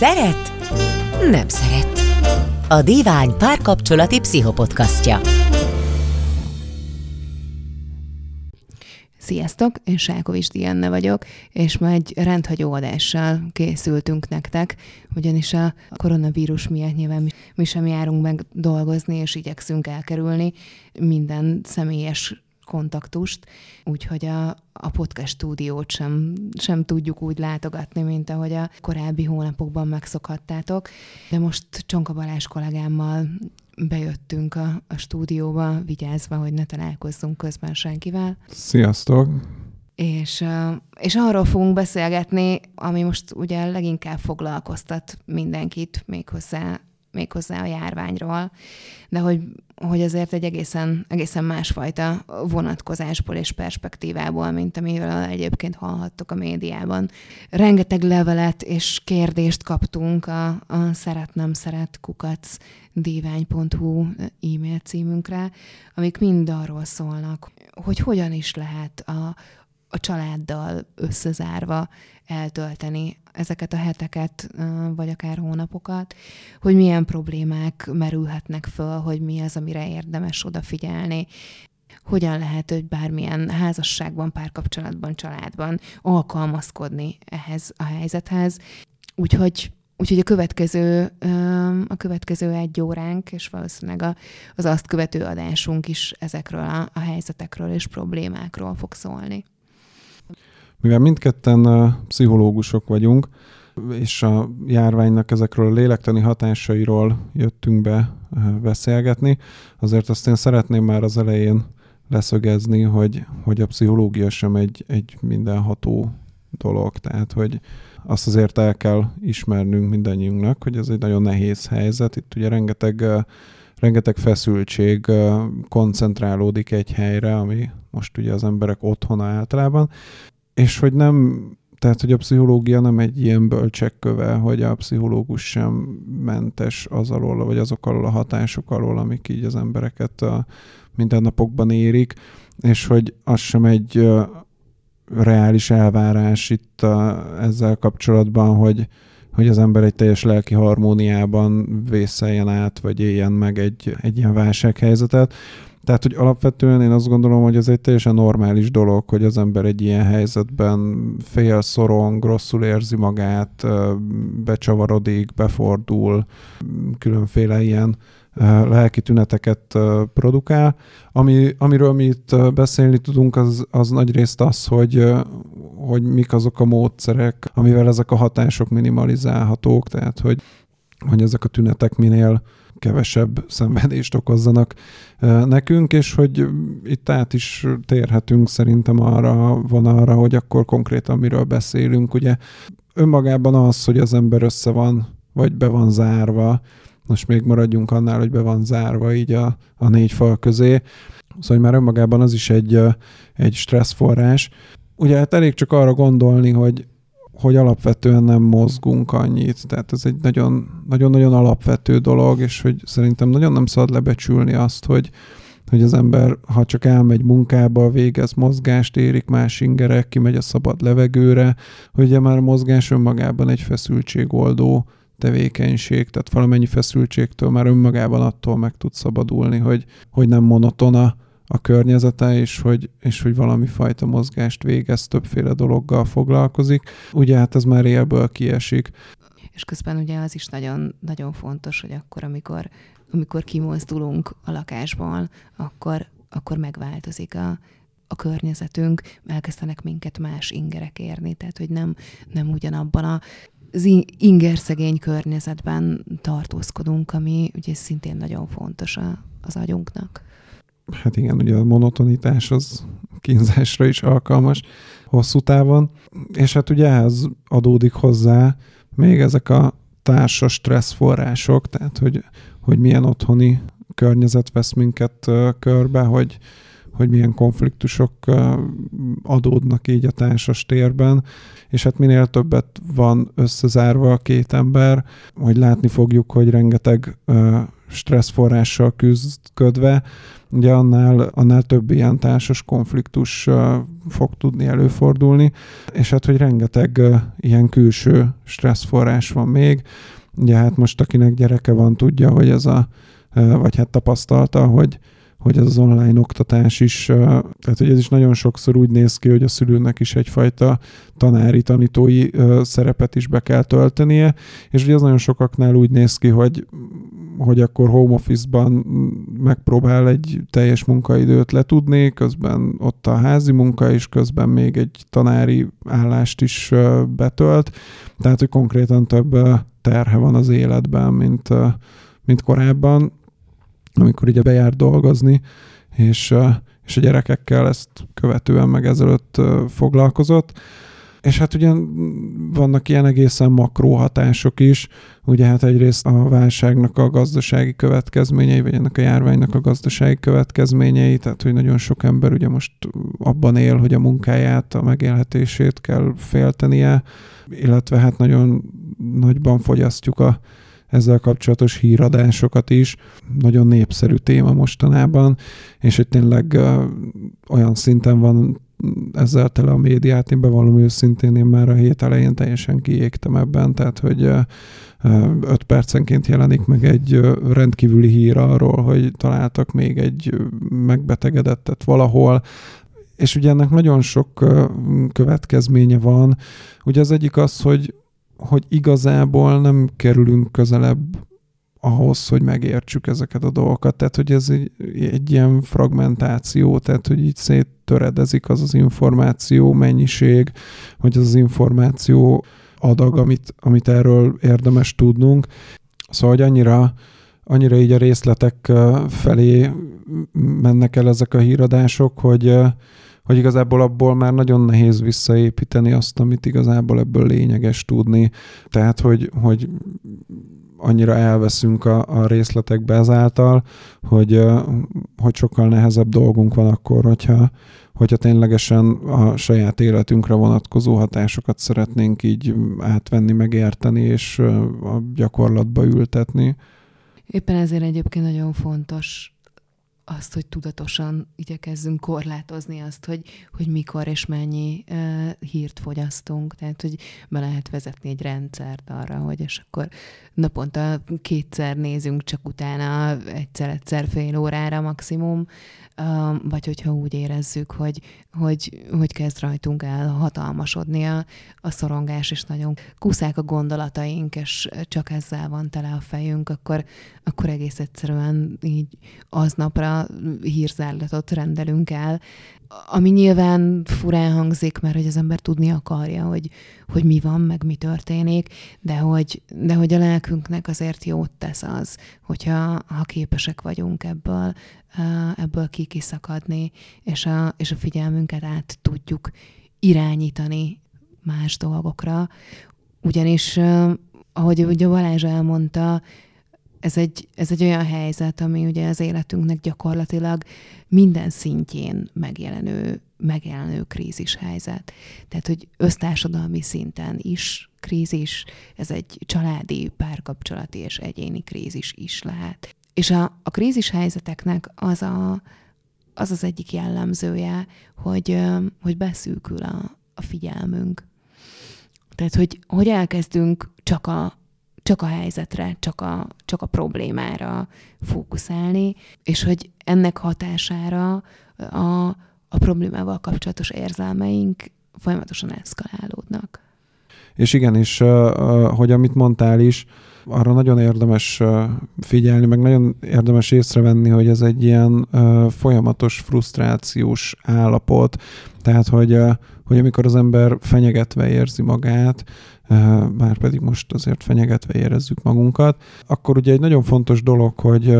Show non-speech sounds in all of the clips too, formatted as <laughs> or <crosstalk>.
Szeret? Nem szeret. A Divány párkapcsolati pszichopodcastja. Sziasztok, én Sákovics Dianna vagyok, és ma egy rendhagyó adással készültünk nektek, ugyanis a koronavírus miatt nyilván mi, mi sem járunk meg dolgozni, és igyekszünk elkerülni minden személyes kontaktust, úgyhogy a, a podcast stúdiót sem, sem tudjuk úgy látogatni, mint ahogy a korábbi hónapokban megszokhattátok. De most Csonka Balázs kollégámmal bejöttünk a, a stúdióba, vigyázva, hogy ne találkozzunk közben senkivel. Sziasztok! És, és arról fogunk beszélgetni, ami most ugye leginkább foglalkoztat mindenkit, méghozzá méghozzá a járványról, de hogy, hogy azért egy egészen, egészen másfajta vonatkozásból és perspektívából, mint amiről egyébként hallhattok a médiában. Rengeteg levelet és kérdést kaptunk a, a szeret-nem szeret kukac divány.hu e-mail címünkre, amik mind arról szólnak, hogy hogyan is lehet a, a családdal összezárva eltölteni ezeket a heteket, vagy akár hónapokat, hogy milyen problémák merülhetnek föl, hogy mi az, amire érdemes odafigyelni, hogyan lehet, hogy bármilyen házasságban, párkapcsolatban, családban alkalmazkodni ehhez a helyzethez. Úgyhogy Úgyhogy a következő, a következő egy óránk, és valószínűleg az azt követő adásunk is ezekről a, a helyzetekről és problémákról fog szólni. Mivel mindketten pszichológusok vagyunk, és a járványnak ezekről a lélektani hatásairól jöttünk be beszélgetni, azért azt én szeretném már az elején leszögezni, hogy, hogy a pszichológia sem egy, egy mindenható dolog, tehát hogy azt azért el kell ismernünk mindannyiunknak, hogy ez egy nagyon nehéz helyzet. Itt ugye rengeteg, rengeteg feszültség koncentrálódik egy helyre, ami most ugye az emberek otthona általában, és hogy nem, tehát hogy a pszichológia nem egy ilyen bölcsekköve, hogy a pszichológus sem mentes az alól, vagy azok alól a hatások alól, amik így az embereket a mindennapokban érik, és hogy az sem egy reális elvárás itt a, ezzel kapcsolatban, hogy, hogy az ember egy teljes lelki harmóniában vészeljen át, vagy éljen meg egy, egy ilyen válsághelyzetet, tehát, hogy alapvetően én azt gondolom, hogy ez egy teljesen normális dolog, hogy az ember egy ilyen helyzetben fél, szorong, rosszul érzi magát, becsavarodik, befordul, különféle ilyen lelki tüneteket produkál. Ami, amiről mi itt beszélni tudunk, az, az nagyrészt az, hogy, hogy mik azok a módszerek, amivel ezek a hatások minimalizálhatók, tehát hogy, hogy ezek a tünetek minél kevesebb szenvedést okozzanak nekünk, és hogy itt át is térhetünk szerintem arra van arra, hogy akkor konkrétan miről beszélünk. Ugye önmagában az, hogy az ember össze van, vagy be van zárva, most még maradjunk annál, hogy be van zárva így a, a négy fal közé, szóval már önmagában az is egy, egy stresszforrás. Ugye hát elég csak arra gondolni, hogy hogy alapvetően nem mozgunk annyit. Tehát ez egy nagyon-nagyon alapvető dolog, és hogy szerintem nagyon nem szabad lebecsülni azt, hogy, hogy az ember, ha csak elmegy munkába, végez mozgást, érik más ingerek, kimegy a szabad levegőre, hogy ugye már a mozgás önmagában egy feszültségoldó tevékenység, tehát valamennyi feszültségtől már önmagában attól meg tud szabadulni, hogy, hogy nem monotona a környezete, és hogy, és hogy valami fajta mozgást végez, többféle dologgal foglalkozik. Ugye hát ez már élből kiesik. És közben ugye az is nagyon, nagyon fontos, hogy akkor, amikor, amikor kimozdulunk a lakásból, akkor, akkor megváltozik a, a környezetünk, elkezdenek minket más ingerek érni, tehát hogy nem, nem ugyanabban a az ingerszegény környezetben tartózkodunk, ami ugye szintén nagyon fontos a, az agyunknak hát igen, ugye a monotonitás az kínzásra is alkalmas hosszú távon, és hát ugye ehhez adódik hozzá még ezek a társas stresszforrások, tehát hogy, hogy milyen otthoni környezet vesz minket körbe, hogy, hogy milyen konfliktusok adódnak így a társas térben, és hát minél többet van összezárva a két ember, hogy látni fogjuk, hogy rengeteg stresszforrással küzdködve, ugye annál, annál több ilyen társas konfliktus fog tudni előfordulni, és hát, hogy rengeteg ilyen külső stresszforrás van még. Ugye hát most akinek gyereke van, tudja, hogy ez a, vagy hát tapasztalta, hogy hogy ez az online oktatás is, tehát hogy ez is nagyon sokszor úgy néz ki, hogy a szülőnek is egyfajta tanári, tanítói szerepet is be kell töltenie, és ugye ez nagyon sokaknál úgy néz ki, hogy hogy akkor home office-ban megpróbál egy teljes munkaidőt letudni, közben ott a házi munka, és közben még egy tanári állást is betölt, tehát hogy konkrétan több terhe van az életben, mint, mint korábban, amikor ugye bejár dolgozni, és, és a gyerekekkel ezt követően meg ezelőtt foglalkozott. És hát ugye vannak ilyen egészen makró hatások is, ugye hát egyrészt a válságnak a gazdasági következményei, vagy ennek a járványnak a gazdasági következményei, tehát hogy nagyon sok ember ugye most abban él, hogy a munkáját, a megélhetését kell féltenie, illetve hát nagyon nagyban fogyasztjuk a ezzel kapcsolatos híradásokat is. Nagyon népszerű téma mostanában, és hogy tényleg olyan szinten van ezzel tele a médiát, én bevallom őszintén, én már a hét elején teljesen kiégtem ebben, tehát hogy öt percenként jelenik meg egy rendkívüli hír arról, hogy találtak még egy megbetegedettet valahol, és ugye ennek nagyon sok következménye van. Ugye az egyik az, hogy hogy igazából nem kerülünk közelebb ahhoz, hogy megértsük ezeket a dolgokat. Tehát, hogy ez egy, egy ilyen fragmentáció, tehát, hogy így széttöredezik az az információ mennyiség, vagy az az információ adag, amit, amit erről érdemes tudnunk. Szóval, hogy annyira, annyira így a részletek felé mennek el ezek a híradások, hogy, hogy igazából abból már nagyon nehéz visszaépíteni azt, amit igazából ebből lényeges tudni. Tehát, hogy, hogy annyira elveszünk a, a részletekbe ezáltal, hogy, hogy sokkal nehezebb dolgunk van akkor, hogyha, hogyha ténylegesen a saját életünkre vonatkozó hatásokat szeretnénk így átvenni, megérteni és a gyakorlatba ültetni. Éppen ezért egyébként nagyon fontos azt, hogy tudatosan igyekezzünk korlátozni azt, hogy, hogy mikor és mennyi uh, hírt fogyasztunk. Tehát, hogy be lehet vezetni egy rendszert arra, hogy és akkor naponta kétszer nézünk csak utána, egyszer-egyszer fél órára maximum, vagy hogyha úgy érezzük, hogy, hogy, hogy kezd rajtunk el hatalmasodni a, a szorongás, és nagyon kuszák a gondolataink, és csak ezzel van tele a fejünk, akkor, akkor egész egyszerűen így aznapra hírzárlatot rendelünk el, ami nyilván furán hangzik, mert hogy az ember tudni akarja, hogy, hogy mi van, meg mi történik, de hogy, de hogy a lelkünknek azért jót tesz az, hogyha ha képesek vagyunk ebből, ebből kikiszakadni, és a, és a figyelmünket át tudjuk irányítani más dolgokra. Ugyanis, ahogy ugye Balázs elmondta, ez egy, ez egy olyan helyzet, ami ugye az életünknek gyakorlatilag minden szintjén megjelenő, megjelenő krízis helyzet. Tehát, hogy össztársadalmi szinten is krízis, ez egy családi, párkapcsolati és egyéni krízis is lehet. És a, a krízis helyzeteknek az, a, az az egyik jellemzője, hogy, hogy beszűkül a, a figyelmünk. Tehát, hogy, hogy elkezdünk csak a, csak a helyzetre, csak a, csak a problémára fókuszálni, és hogy ennek hatására a, a problémával kapcsolatos érzelmeink folyamatosan eszkalálódnak. És igen, és hogy amit mondtál is, arra nagyon érdemes figyelni, meg nagyon érdemes észrevenni, hogy ez egy ilyen folyamatos frusztrációs állapot. Tehát, hogy, hogy amikor az ember fenyegetve érzi magát, már pedig most azért fenyegetve érezzük magunkat, akkor ugye egy nagyon fontos dolog, hogy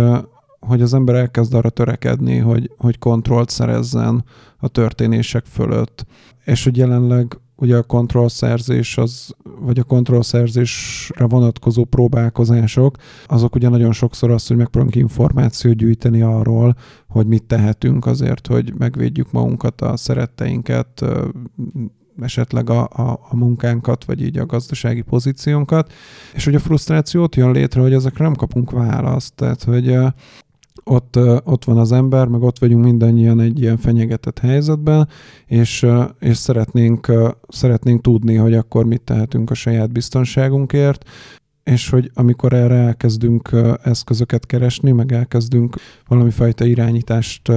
hogy az ember elkezd arra törekedni, hogy, hogy kontrollt szerezzen a történések fölött. És hogy jelenleg ugye a kontrollszerzés, az, vagy a kontrollszerzésre vonatkozó próbálkozások, azok ugye nagyon sokszor az, hogy megpróbálunk információt gyűjteni arról, hogy mit tehetünk azért, hogy megvédjük magunkat, a szeretteinket, esetleg a, a, a munkánkat, vagy így a gazdasági pozíciónkat, és hogy a frusztrációt jön létre, hogy ezekre nem kapunk választ, tehát hogy ott, ott van az ember, meg ott vagyunk mindannyian egy ilyen fenyegetett helyzetben, és, és szeretnénk, szeretnénk tudni, hogy akkor mit tehetünk a saját biztonságunkért, és hogy amikor erre elkezdünk eszközöket keresni, meg elkezdünk valami fajta irányítást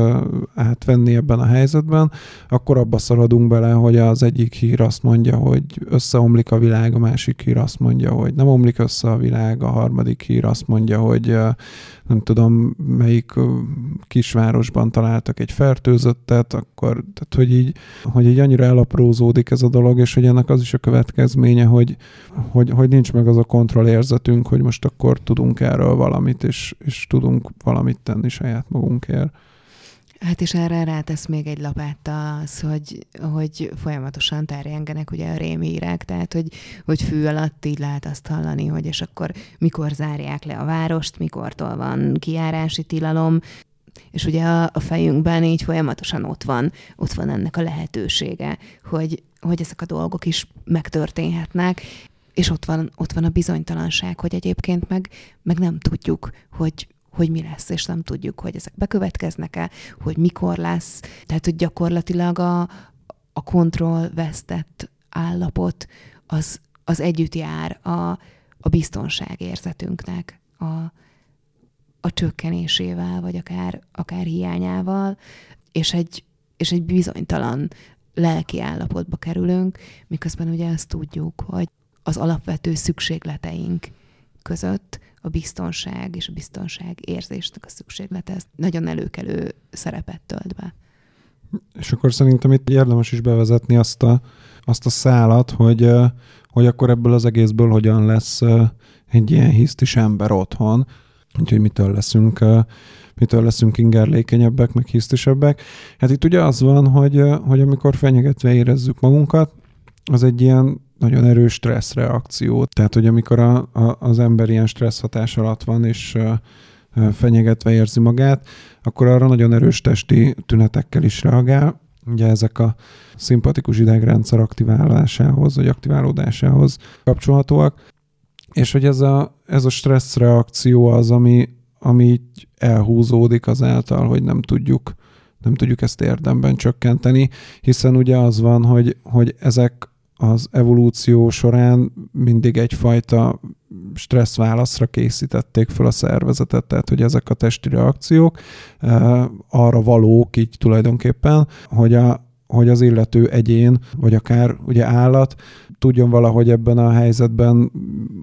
átvenni ebben a helyzetben, akkor abba szaladunk bele, hogy az egyik hír azt mondja, hogy összeomlik a világ, a másik hír azt mondja, hogy nem omlik össze a világ, a harmadik hír azt mondja, hogy nem tudom, melyik kisvárosban találtak egy fertőzöttet, akkor, tehát hogy így, hogy így annyira elaprózódik ez a dolog, és hogy ennek az is a következménye, hogy, hogy, hogy nincs meg az a kontrollérzetünk, hogy most akkor tudunk erről valamit, és, és tudunk valamit tenni saját magunkért. Hát és erre rátesz még egy lapáttal az, hogy, hogy folyamatosan terjengenek ugye a rémírek, tehát hogy, hogy fű alatt így lehet azt hallani, hogy és akkor mikor zárják le a várost, mikortól van kiárási tilalom, és ugye a, a fejünkben így folyamatosan ott van, ott van ennek a lehetősége, hogy, hogy ezek a dolgok is megtörténhetnek, és ott van, ott van a bizonytalanság, hogy egyébként meg, meg nem tudjuk, hogy, hogy mi lesz, és nem tudjuk, hogy ezek bekövetkeznek-e, hogy mikor lesz. Tehát, hogy gyakorlatilag a, a kontroll vesztett állapot az, az együtt jár a, a biztonságérzetünknek, a, a csökkenésével, vagy akár, akár hiányával, és egy, és egy bizonytalan lelki állapotba kerülünk, miközben ugye azt tudjuk, hogy az alapvető szükségleteink között a biztonság és a biztonság érzésnek a szükséglete, ez nagyon előkelő szerepet tölt be. És akkor szerintem itt érdemes is bevezetni azt a, azt a szálat, hogy, hogy akkor ebből az egészből hogyan lesz egy ilyen hisztis ember otthon, úgyhogy mitől leszünk, mitől leszünk ingerlékenyebbek, meg hisztisebbek. Hát itt ugye az van, hogy, hogy amikor fenyegetve érezzük magunkat, az egy ilyen nagyon erős stresszreakció. Tehát, hogy amikor a, a, az ember ilyen stressz hatás alatt van, és fenyegetve érzi magát, akkor arra nagyon erős testi tünetekkel is reagál. Ugye ezek a szimpatikus idegrendszer aktiválásához, vagy aktiválódásához kapcsolhatóak. És hogy ez a, ez a stressz reakció az, ami, ami így elhúzódik azáltal, hogy nem tudjuk, nem tudjuk ezt érdemben csökkenteni, hiszen ugye az van, hogy, hogy ezek az evolúció során mindig egyfajta stressz válaszra készítették fel a szervezetet, tehát hogy ezek a testi reakciók uh, arra valók így tulajdonképpen, hogy a, hogy az illető egyén, vagy akár ugye állat tudjon valahogy ebben a helyzetben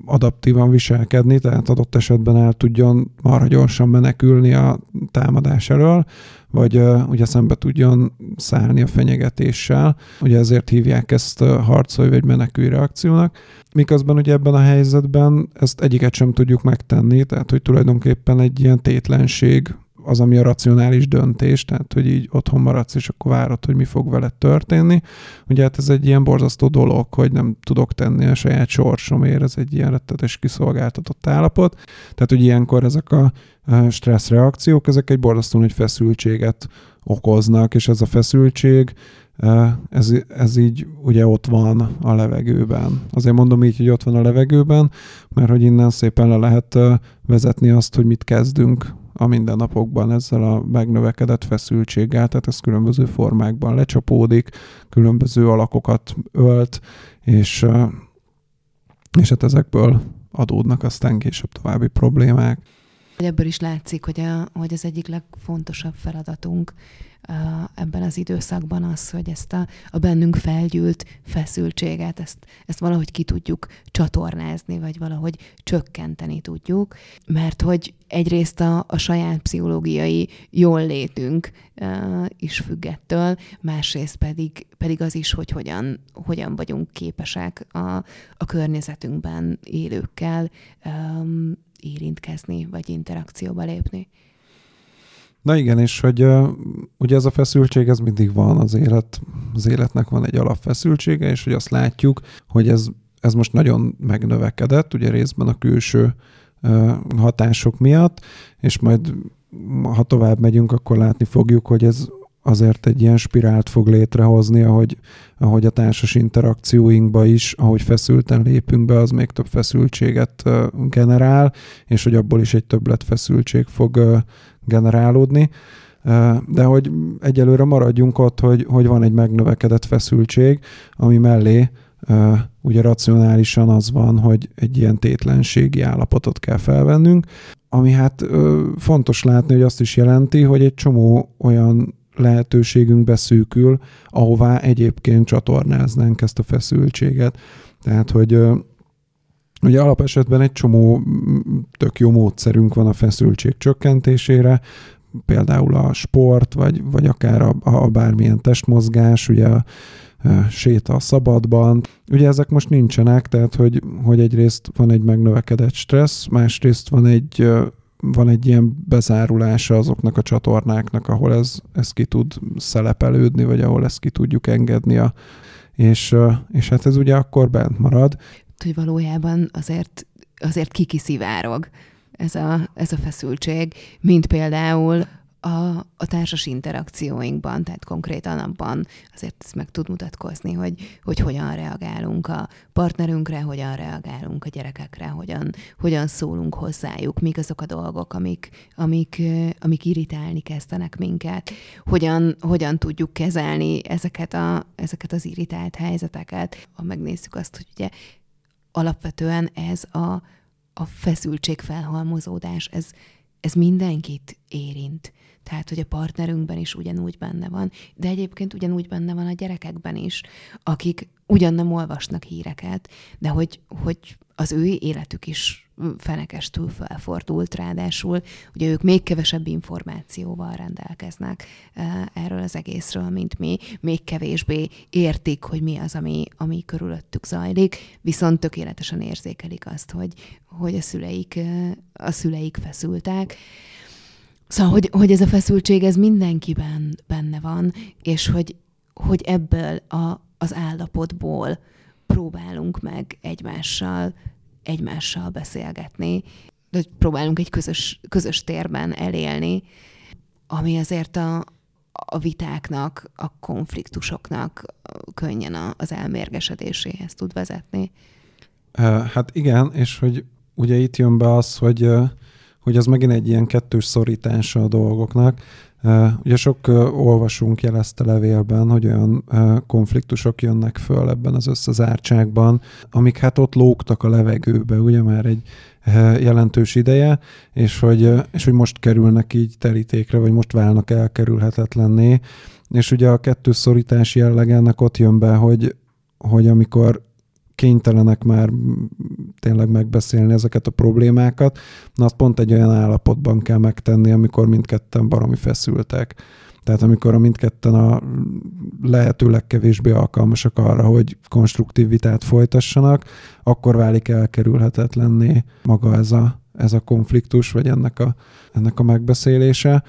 adaptívan viselkedni, tehát adott esetben el tudjon marha gyorsan menekülni a támadás elől, vagy uh, ugye szembe tudjon szállni a fenyegetéssel. Ugye ezért hívják ezt uh, harcolj vagy menekülj reakciónak. Miközben ugye ebben a helyzetben ezt egyiket sem tudjuk megtenni, tehát hogy tulajdonképpen egy ilyen tétlenség az, ami a racionális döntés, tehát hogy így otthon maradsz, és akkor várod, hogy mi fog veled történni. Ugye hát ez egy ilyen borzasztó dolog, hogy nem tudok tenni a saját sorsomért, ez egy ilyen rettetes kiszolgáltatott állapot. Tehát, hogy ilyenkor ezek a stresszreakciók, ezek egy borzasztó nagy feszültséget okoznak, és ez a feszültség, ez, ez így ugye ott van a levegőben. Azért mondom így, hogy ott van a levegőben, mert hogy innen szépen le lehet vezetni azt, hogy mit kezdünk a mindennapokban ezzel a megnövekedett feszültséggel, tehát ez különböző formákban lecsapódik, különböző alakokat ölt, és, és hát ezekből adódnak aztán később további problémák. Ebből is látszik, hogy, a, hogy az egyik legfontosabb feladatunk ebben az időszakban az, hogy ezt a, a bennünk felgyűlt feszültséget, ezt, ezt valahogy ki tudjuk csatornázni, vagy valahogy csökkenteni tudjuk, mert hogy egyrészt a, a saját pszichológiai jól létünk uh, is függettől, másrészt pedig, pedig az is, hogy hogyan, hogyan vagyunk képesek a, a környezetünkben élőkkel um, érintkezni, vagy interakcióba lépni. Na igen, és hogy ugye ez a feszültség, ez mindig van az élet, az életnek van egy alapfeszültsége, és hogy azt látjuk, hogy ez, ez most nagyon megnövekedett, ugye részben a külső hatások miatt, és majd ha tovább megyünk, akkor látni fogjuk, hogy ez azért egy ilyen spirált fog létrehozni, ahogy, ahogy a társas interakcióinkba is, ahogy feszülten lépünk be, az még több feszültséget generál, és hogy abból is egy többlet feszültség fog generálódni. De hogy egyelőre maradjunk ott, hogy, hogy van egy megnövekedett feszültség, ami mellé ugye racionálisan az van, hogy egy ilyen tétlenségi állapotot kell felvennünk, ami hát fontos látni, hogy azt is jelenti, hogy egy csomó olyan lehetőségünk beszűkül, ahová egyébként csatornáznánk ezt a feszültséget. Tehát, hogy Ugye alapesetben egy csomó tök jó módszerünk van a feszültség csökkentésére, például a sport, vagy, vagy akár a, a bármilyen testmozgás, ugye a, a séta a szabadban. Ugye ezek most nincsenek, tehát hogy, hogy egyrészt van egy megnövekedett stressz, másrészt van egy van egy ilyen bezárulása azoknak a csatornáknak, ahol ez, ez ki tud szelepelődni, vagy ahol ezt ki tudjuk engedni. A, és, és hát ez ugye akkor bent marad. Hogy valójában azért, azért kikiszivárog ez a, ez a feszültség, mint például a, a társas interakcióinkban, tehát konkrétan abban azért ez meg tud mutatkozni, hogy, hogy hogyan reagálunk a partnerünkre, hogyan reagálunk a gyerekekre, hogyan, hogyan szólunk hozzájuk, mik azok a dolgok, amik, amik, amik irritálni kezdenek minket, hogyan, hogyan tudjuk kezelni ezeket, a, ezeket az irritált helyzeteket. Ha megnézzük azt, hogy ugye alapvetően ez a, a feszültség felhalmozódás, ez, ez mindenkit érint. Tehát, hogy a partnerünkben is ugyanúgy benne van, de egyébként ugyanúgy benne van a gyerekekben is, akik ugyan nem olvasnak híreket, de hogy, hogy az ő életük is fenekestül felfordult, ráadásul ugye ők még kevesebb információval rendelkeznek erről az egészről, mint mi, még kevésbé értik, hogy mi az, ami, ami körülöttük zajlik, viszont tökéletesen érzékelik azt, hogy, hogy a szüleik, a szüleik feszültek, Szóval, hogy, hogy ez a feszültség, ez mindenkiben benne van, és hogy, hogy ebből a, az állapotból próbálunk meg egymással, egymással beszélgetni, de próbálunk egy közös, közös térben elélni, ami azért a, a vitáknak, a konfliktusoknak könnyen az elmérgesedéséhez tud vezetni. Hát igen, és hogy ugye itt jön be az, hogy hogy az megint egy ilyen kettős szorítása a dolgoknak. Ugye sok olvasunk jelezte levélben, hogy olyan konfliktusok jönnek föl ebben az összezártságban, amik hát ott lógtak a levegőbe, ugye már egy jelentős ideje, és hogy, és hogy most kerülnek így terítékre, vagy most válnak elkerülhetetlenné. És ugye a kettős szorítás jelleg ennek ott jön be, hogy, hogy amikor kénytelenek már tényleg megbeszélni ezeket a problémákat, na azt pont egy olyan állapotban kell megtenni, amikor mindketten baromi feszültek. Tehát amikor a mindketten a lehető legkevésbé alkalmasak arra, hogy konstruktív vitát folytassanak, akkor válik elkerülhetetlenné maga ez a, ez a konfliktus, vagy ennek a, ennek a megbeszélése.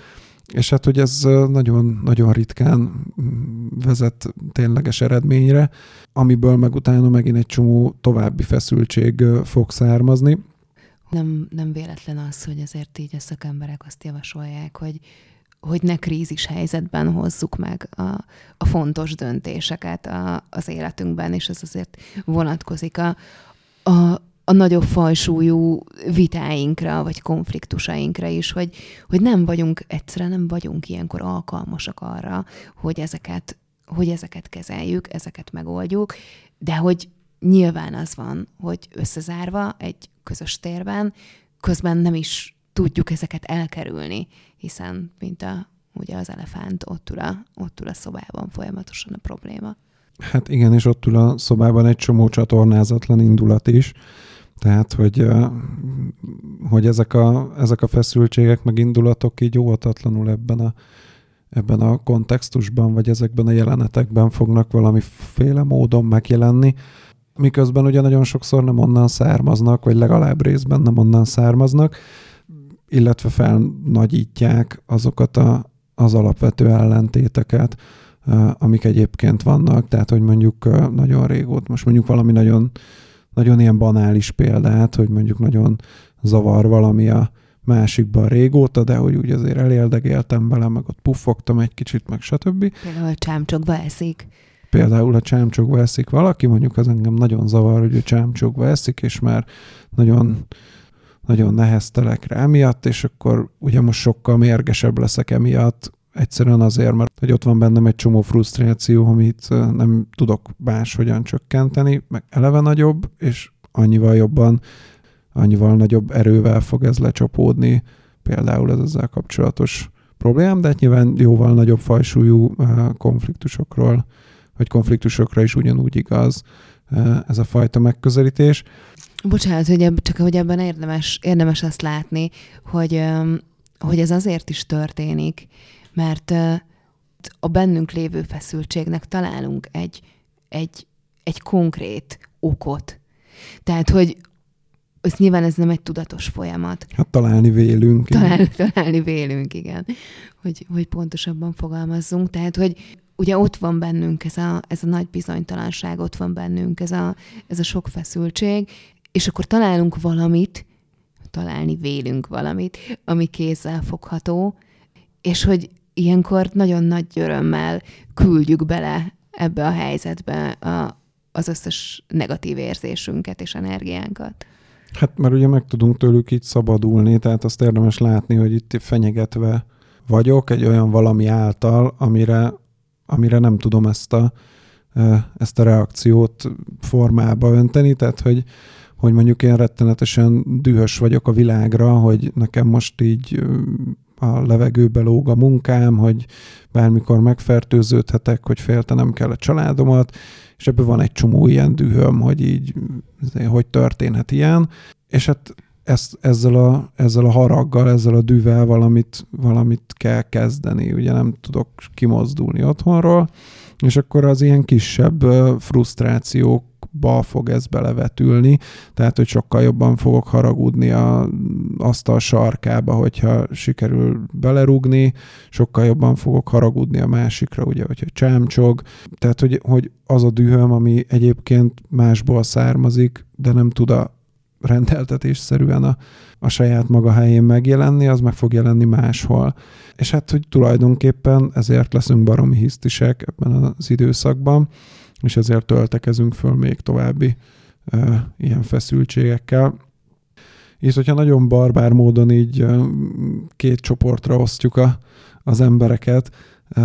És hát, hogy ez nagyon, nagyon ritkán vezet tényleges eredményre, amiből meg utána megint egy csomó további feszültség fog származni. Nem, nem véletlen az, hogy ezért így a szakemberek azt javasolják, hogy, hogy ne krízis helyzetben hozzuk meg a, a fontos döntéseket a, az életünkben, és ez azért vonatkozik a, a, a nagyobb fajsúlyú vitáinkra, vagy konfliktusainkra is, hogy, hogy nem vagyunk, egyszerűen nem vagyunk ilyenkor alkalmasak arra, hogy ezeket, hogy ezeket kezeljük, ezeket megoldjuk, de hogy nyilván az van, hogy összezárva egy közös térben, közben nem is tudjuk ezeket elkerülni, hiszen, mint a, ugye az elefánt ott ül, a, ott ül a szobában folyamatosan a probléma. Hát igen, és ott ül a szobában egy csomó csatornázatlan indulat is, tehát, hogy, hogy ezek, a, ezek a feszültségek, meg indulatok így óvatatlanul ebben a, ebben a kontextusban, vagy ezekben a jelenetekben fognak valamiféle módon megjelenni, miközben ugye nagyon sokszor nem onnan származnak, vagy legalább részben nem onnan származnak. illetve felnagyítják azokat a, az alapvető ellentéteket, amik egyébként vannak, tehát hogy mondjuk nagyon régóta, most mondjuk valami nagyon, nagyon ilyen banális példát, hogy mondjuk nagyon zavar valami a másikban régóta, de hogy úgy azért eléldegéltem vele, meg ott puffogtam egy kicsit, meg stb. Például csámcsogva eszik. Például a csámcsogva eszik valaki, mondjuk az engem nagyon zavar, hogy ő csámcsogva eszik, és már nagyon nagyon neheztelek rá emiatt, és akkor ugye most sokkal mérgesebb leszek emiatt, egyszerűen azért, mert hogy ott van bennem egy csomó frusztráció, amit nem tudok máshogyan csökkenteni, meg eleve nagyobb, és annyival jobban, annyival nagyobb erővel fog ez lecsapódni, például ez ezzel kapcsolatos problémám, de hát nyilván jóval nagyobb fajsúlyú konfliktusokról, vagy konfliktusokra is ugyanúgy igaz ez a fajta megközelítés. Bocsánat, hogy ebb, csak hogy ebben érdemes, érdemes azt látni, hogy, hogy ez azért is történik, mert a bennünk lévő feszültségnek találunk egy, egy, egy konkrét okot. Tehát, hogy ez nyilván ez nem egy tudatos folyamat. Hát találni vélünk. Talál, találni vélünk, igen. Hogy, hogy pontosabban fogalmazzunk. Tehát, hogy ugye ott van bennünk ez a, ez a nagy bizonytalanság, ott van bennünk ez a, ez a sok feszültség, és akkor találunk valamit, találni vélünk valamit, ami kézzel fogható, és hogy ilyenkor nagyon nagy örömmel küldjük bele ebbe a helyzetbe a, az összes negatív érzésünket és energiánkat. Hát mert ugye meg tudunk tőlük így szabadulni, tehát azt érdemes látni, hogy itt fenyegetve vagyok egy olyan valami által, amire, amire nem tudom ezt a, ezt a reakciót formába önteni, tehát hogy hogy mondjuk én rettenetesen dühös vagyok a világra, hogy nekem most így a levegőbe lóg a munkám, hogy bármikor megfertőződhetek, hogy féltenem kell a családomat, és ebből van egy csomó ilyen dühöm, hogy így, hogy történhet ilyen, és hát ezt, ezzel, a, ezzel a haraggal, ezzel a düvel valamit, valamit kell kezdeni, ugye nem tudok kimozdulni otthonról, és akkor az ilyen kisebb frusztrációk ba fog ez belevetülni, tehát hogy sokkal jobban fogok haragudni a asztal sarkába, hogyha sikerül belerugni, sokkal jobban fogok haragudni a másikra, ugye, hogyha csámcsog, tehát hogy, hogy az a dühöm, ami egyébként másból származik, de nem tud a rendeltetésszerűen a, a saját maga helyén megjelenni, az meg fog jelenni máshol. És hát, hogy tulajdonképpen ezért leszünk baromi hisztisek ebben az időszakban, és ezért töltekezünk föl még további e, ilyen feszültségekkel. És hogyha nagyon barbár módon így e, két csoportra osztjuk a, az embereket, e,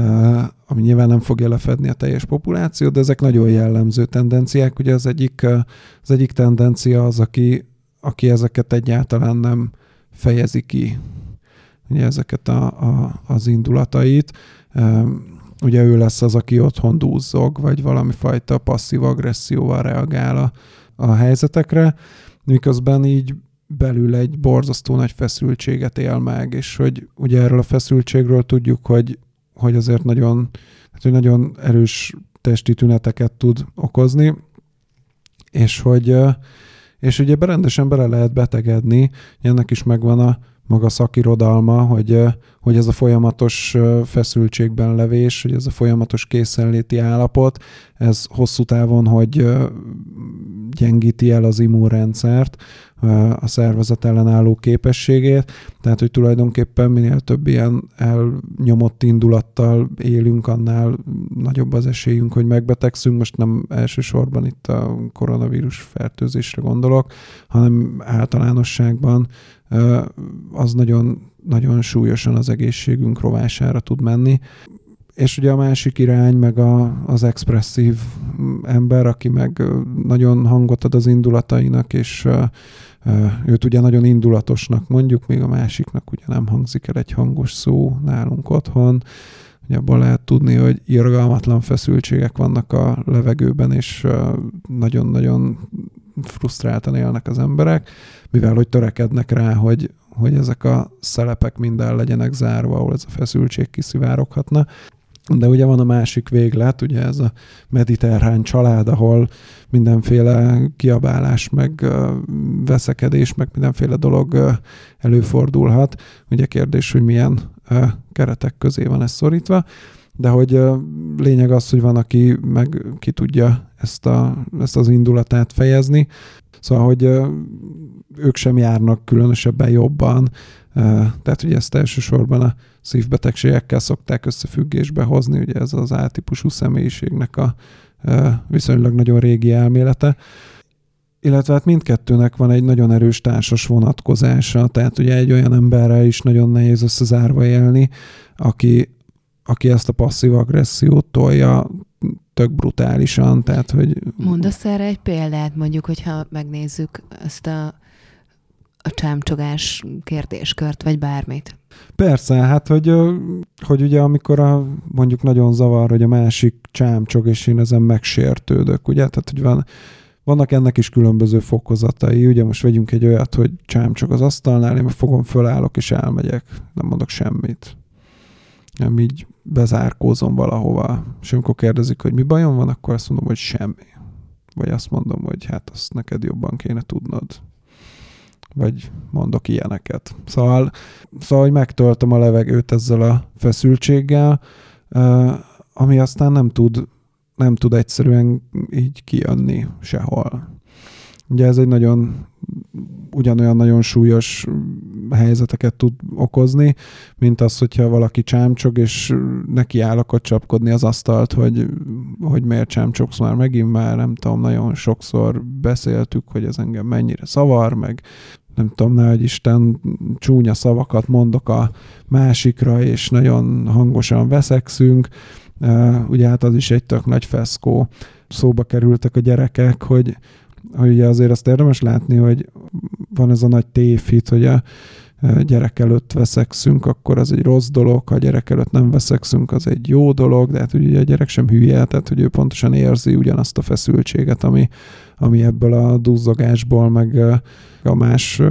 ami nyilván nem fogja lefedni a teljes populációt, de ezek nagyon jellemző tendenciák. Ugye az egyik, az egyik tendencia az, aki, aki ezeket egyáltalán nem fejezi ki, ugye ezeket a, a, az indulatait ugye ő lesz az, aki otthon dúzzog, vagy valami fajta passzív agresszióval reagál a, a helyzetekre, miközben így belül egy borzasztó nagy feszültséget él meg, és hogy ugye erről a feszültségről tudjuk, hogy, hogy azért nagyon, hát, hogy nagyon erős testi tüneteket tud okozni, és hogy és ugye berendesen bele lehet betegedni, ennek is megvan a maga szakirodalma, hogy, hogy ez a folyamatos feszültségben levés, hogy ez a folyamatos készenléti állapot, ez hosszú távon, hogy gyengíti el az immunrendszert, a szervezet ellenálló képességét, tehát hogy tulajdonképpen minél több ilyen elnyomott indulattal élünk, annál nagyobb az esélyünk, hogy megbetegszünk. Most nem elsősorban itt a koronavírus fertőzésre gondolok, hanem általánosságban az nagyon, nagyon súlyosan az egészségünk rovására tud menni. És ugye a másik irány, meg a, az expresszív ember, aki meg nagyon hangot ad az indulatainak, és őt ugye nagyon indulatosnak mondjuk, még a másiknak ugye nem hangzik el egy hangos szó nálunk otthon. Ugye abban lehet tudni, hogy irgalmatlan feszültségek vannak a levegőben, és nagyon-nagyon frusztráltan élnek az emberek, mivel hogy törekednek rá, hogy, hogy ezek a szelepek minden legyenek zárva, ahol ez a feszültség kiszivároghatna. De ugye van a másik véglet, ugye ez a mediterrán család, ahol mindenféle kiabálás, meg veszekedés, meg mindenféle dolog előfordulhat. Ugye kérdés, hogy milyen keretek közé van ez szorítva, de hogy lényeg az, hogy van, aki meg ki tudja ezt, a, ezt az indulatát fejezni. Szóval, hogy ők sem járnak különösebben jobban, tehát ugye ezt elsősorban a szívbetegségekkel szokták összefüggésbe hozni, ugye ez az A-típusú személyiségnek a viszonylag nagyon régi elmélete. Illetve hát mindkettőnek van egy nagyon erős társas vonatkozása, tehát ugye egy olyan emberrel is nagyon nehéz összezárva élni, aki, aki ezt a passzív agressziót tolja tök brutálisan, tehát hogy... Mondasz erre egy példát, mondjuk, hogyha megnézzük ezt a, a csámcsogás kérdéskört, vagy bármit. Persze, hát hogy, hogy ugye amikor a, mondjuk nagyon zavar, hogy a másik csámcsog, és én ezen megsértődök, ugye? Tehát, hogy van, vannak ennek is különböző fokozatai. Ugye most vegyünk egy olyat, hogy csámcsog az asztalnál, én fogom, fölállok és elmegyek. Nem mondok semmit. Nem így bezárkózom valahova. És amikor kérdezik, hogy mi bajom van, akkor azt mondom, hogy semmi. Vagy azt mondom, hogy hát azt neked jobban kéne tudnod vagy mondok ilyeneket. Szóval, szóval hogy megtöltöm a levegőt ezzel a feszültséggel, ami aztán nem tud, nem tud egyszerűen így kijönni sehol. Ugye ez egy nagyon ugyanolyan nagyon súlyos helyzeteket tud okozni, mint az, hogyha valaki csámcsog, és neki áll akkor csapkodni az asztalt, hogy, hogy miért csámcsogsz már megint már, nem tudom, nagyon sokszor beszéltük, hogy ez engem mennyire szavar, meg nem tudom, ne, hogy Isten csúnya szavakat mondok a másikra, és nagyon hangosan veszekszünk. Ugye hát az is egy tök nagy feszkó. Szóba kerültek a gyerekek, hogy, hogy ugye azért azt érdemes látni, hogy van ez a nagy tévhit, hogy a gyerek előtt veszekszünk, akkor az egy rossz dolog, ha a gyerek előtt nem veszekszünk, az egy jó dolog, de hát ugye a gyerek sem hülye, tehát hogy ő pontosan érzi ugyanazt a feszültséget, ami, ami ebből a duzzogásból, meg a más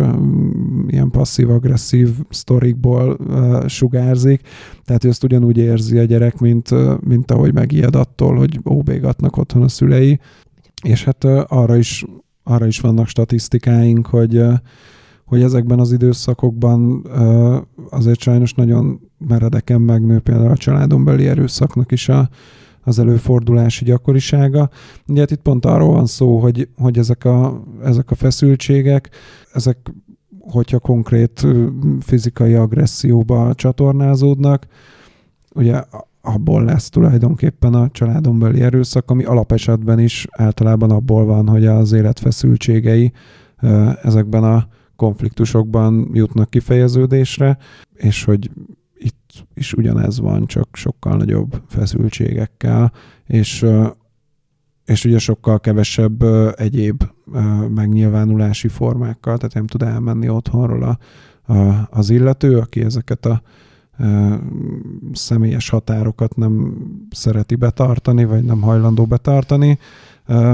ilyen passzív-agresszív sztorikból sugárzik. Tehát ő ezt ugyanúgy érzi a gyerek, mint, mint ahogy megijed attól, hogy óbégatnak otthon a szülei. És hát arra is, arra is vannak statisztikáink, hogy hogy ezekben az időszakokban azért sajnos nagyon meredeken megnő például a családon beli erőszaknak is a, az előfordulási gyakorisága. Ugye hát itt pont arról van szó, hogy, hogy ezek, a, ezek a feszültségek, ezek hogyha konkrét fizikai agresszióba csatornázódnak, ugye abból lesz tulajdonképpen a családon belüli erőszak, ami alapesetben is általában abból van, hogy az élet feszültségei ezekben a konfliktusokban jutnak kifejeződésre, és hogy itt is ugyanez van, csak sokkal nagyobb feszültségekkel, és, és ugye sokkal kevesebb egyéb megnyilvánulási formákkal, tehát nem tud elmenni otthonról a, a, az illető, aki ezeket a személyes határokat nem szereti betartani, vagy nem hajlandó betartani,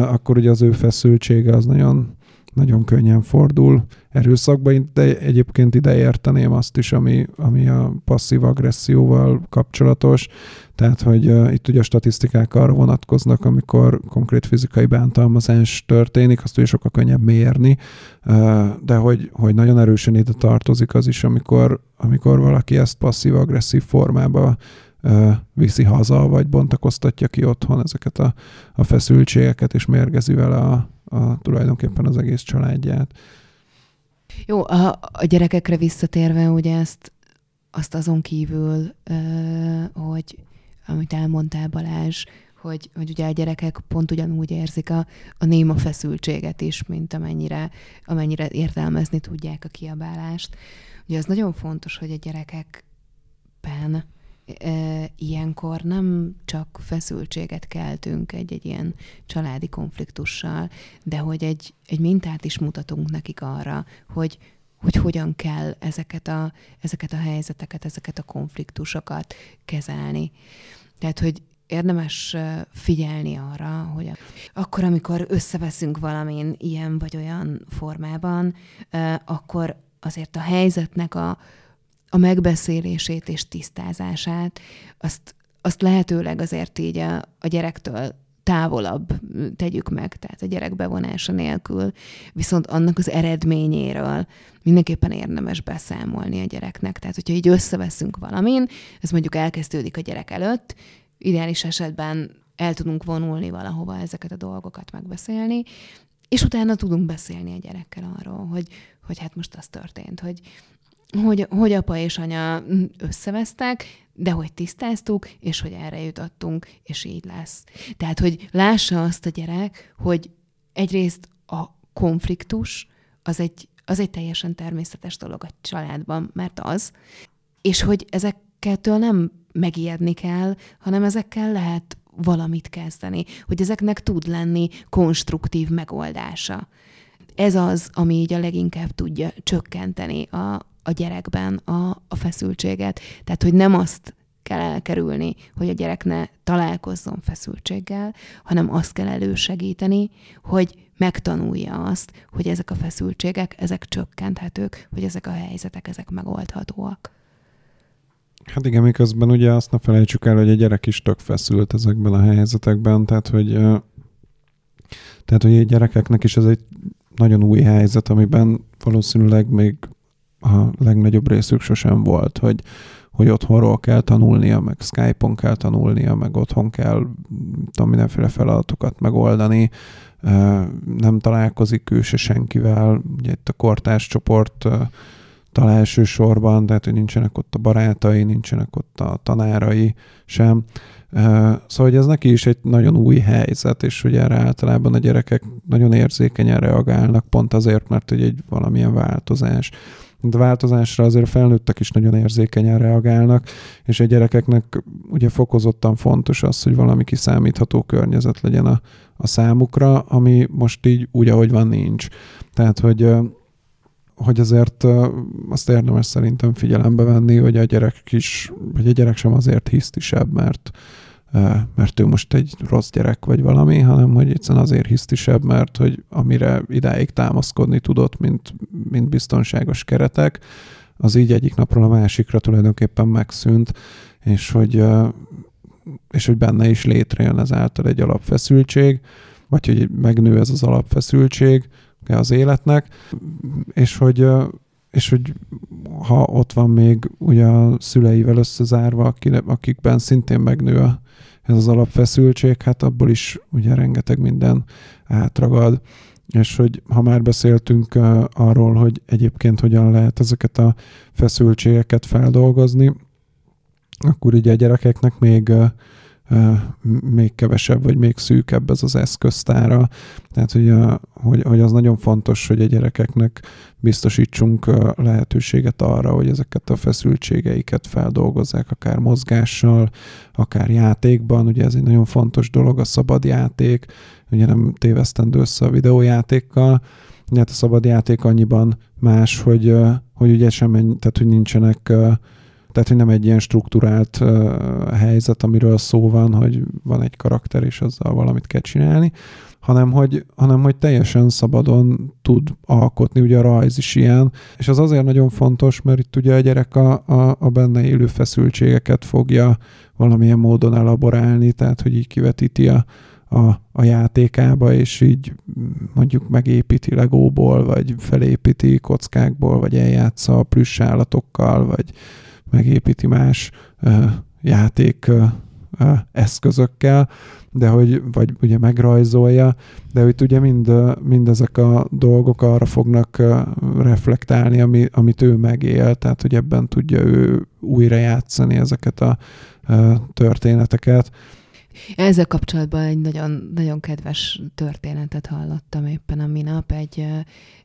akkor ugye az ő feszültsége az nagyon nagyon könnyen fordul erőszakba, de egyébként ide érteném azt is, ami, ami a passzív agresszióval kapcsolatos, tehát, hogy uh, itt ugye a statisztikák arra vonatkoznak, amikor konkrét fizikai bántalmazás történik, azt ugye sokkal könnyebb mérni, uh, de hogy, hogy nagyon erősen ide tartozik az is, amikor, amikor valaki ezt passzív-agresszív formába viszi haza, vagy bontakoztatja ki otthon ezeket a, a feszültségeket, és mérgezi vele a, a, tulajdonképpen az egész családját. Jó, a, a gyerekekre visszatérve, ugye ezt azt azon kívül, hogy amit elmondtál Balázs, hogy, hogy ugye a gyerekek pont ugyanúgy érzik a, a néma feszültséget is, mint amennyire, amennyire értelmezni tudják a kiabálást. Ugye az nagyon fontos, hogy a gyerekekben ilyenkor nem csak feszültséget keltünk egy-egy ilyen családi konfliktussal, de hogy egy, egy mintát is mutatunk nekik arra, hogy, hogy hogyan kell ezeket a, ezeket a helyzeteket, ezeket a konfliktusokat kezelni. Tehát, hogy érdemes figyelni arra, hogy akkor, amikor összeveszünk valamin ilyen vagy olyan formában, akkor azért a helyzetnek a, a megbeszélését és tisztázását, azt, azt lehetőleg azért így a, a gyerektől távolabb tegyük meg, tehát a gyerek bevonása nélkül, viszont annak az eredményéről mindenképpen érdemes beszámolni a gyereknek. Tehát, hogyha így összeveszünk valamin, ez mondjuk elkezdődik a gyerek előtt, ideális esetben el tudunk vonulni valahova ezeket a dolgokat megbeszélni, és utána tudunk beszélni a gyerekkel arról, hogy, hogy hát most az történt, hogy, hogy, hogy apa és anya összevesztek, de hogy tisztáztuk, és hogy erre jutottunk, és így lesz. Tehát, hogy lássa azt a gyerek, hogy egyrészt a konfliktus az egy, az egy teljesen természetes dolog a családban, mert az, és hogy ezekkel nem megijedni kell, hanem ezekkel lehet valamit kezdeni, hogy ezeknek tud lenni konstruktív megoldása. Ez az, ami így a leginkább tudja csökkenteni a, a gyerekben a, a feszültséget. Tehát, hogy nem azt kell elkerülni, hogy a gyerek ne találkozzon feszültséggel, hanem azt kell elősegíteni, hogy megtanulja azt, hogy ezek a feszültségek, ezek csökkenthetők, hogy ezek a helyzetek, ezek megoldhatóak. Hát igen, miközben ugye azt ne felejtsük el, hogy a gyerek is tök feszült ezekben a helyzetekben, tehát hogy, tehát, hogy a gyerekeknek is ez egy nagyon új helyzet, amiben valószínűleg még a legnagyobb részük sosem volt, hogy, hogy otthonról kell tanulnia, meg Skype-on kell tanulnia, meg otthon kell tudom, mindenféle feladatokat megoldani, nem találkozik ő se senkivel, ugye itt a kortárs csoport talán elsősorban, tehát hogy nincsenek ott a barátai, nincsenek ott a tanárai sem. Szóval, hogy ez neki is egy nagyon új helyzet, és ugye erre általában a gyerekek nagyon érzékenyen reagálnak, pont azért, mert hogy egy valamilyen változás. De változásra azért a felnőttek is nagyon érzékenyen reagálnak, és a gyerekeknek ugye fokozottan fontos az, hogy valami kiszámítható környezet legyen a, a számukra, ami most így úgy, ahogy van, nincs. Tehát, hogy hogy azért azt érdemes szerintem figyelembe venni, hogy a gyerek is, vagy a gyerek sem azért hisztisebb, mert, mert ő most egy rossz gyerek vagy valami, hanem hogy egyszerűen azért hisztisebb, mert hogy amire idáig támaszkodni tudott, mint, mint biztonságos keretek, az így egyik napról a másikra tulajdonképpen megszűnt, és hogy, és hogy benne is létrejön ezáltal egy alapfeszültség, vagy hogy megnő ez az alapfeszültség, az életnek, és hogy, és hogy ha ott van még ugye a szüleivel összezárva, akikben szintén megnő a, ez az alapfeszültség, hát abból is ugye rengeteg minden átragad. És hogy ha már beszéltünk arról, hogy egyébként hogyan lehet ezeket a feszültségeket feldolgozni, akkor ugye a gyerekeknek még még kevesebb, vagy még szűkebb ez az eszköztára. Tehát, hogy, a, hogy, hogy az nagyon fontos, hogy a gyerekeknek biztosítsunk lehetőséget arra, hogy ezeket a feszültségeiket feldolgozzák, akár mozgással, akár játékban. Ugye ez egy nagyon fontos dolog, a szabad játék, ugye nem tévesztendő össze a videójátékkal, hát a szabad játék annyiban más, hogy, hogy ugye sem, tehát hogy nincsenek tehát, hogy nem egy ilyen struktúrált uh, helyzet, amiről szó van, hogy van egy karakter, és azzal valamit kell csinálni, hanem hogy, hanem hogy teljesen szabadon tud alkotni, ugye a rajz is ilyen, és az azért nagyon fontos, mert itt ugye a gyerek a, a, a benne élő feszültségeket fogja valamilyen módon elaborálni, tehát hogy így kivetíti a, a, a játékába, és így mondjuk megépíti legóból, vagy felépíti kockákból, vagy eljátsza a plüss állatokkal, vagy megépíti más játék eszközökkel, de hogy, vagy ugye megrajzolja, de hogy ugye mind, mindezek a dolgok arra fognak reflektálni, ami, amit ő megél, tehát hogy ebben tudja ő újra játszani ezeket a történeteket. Ezzel kapcsolatban egy nagyon, nagyon kedves történetet hallottam éppen a minap. Egy,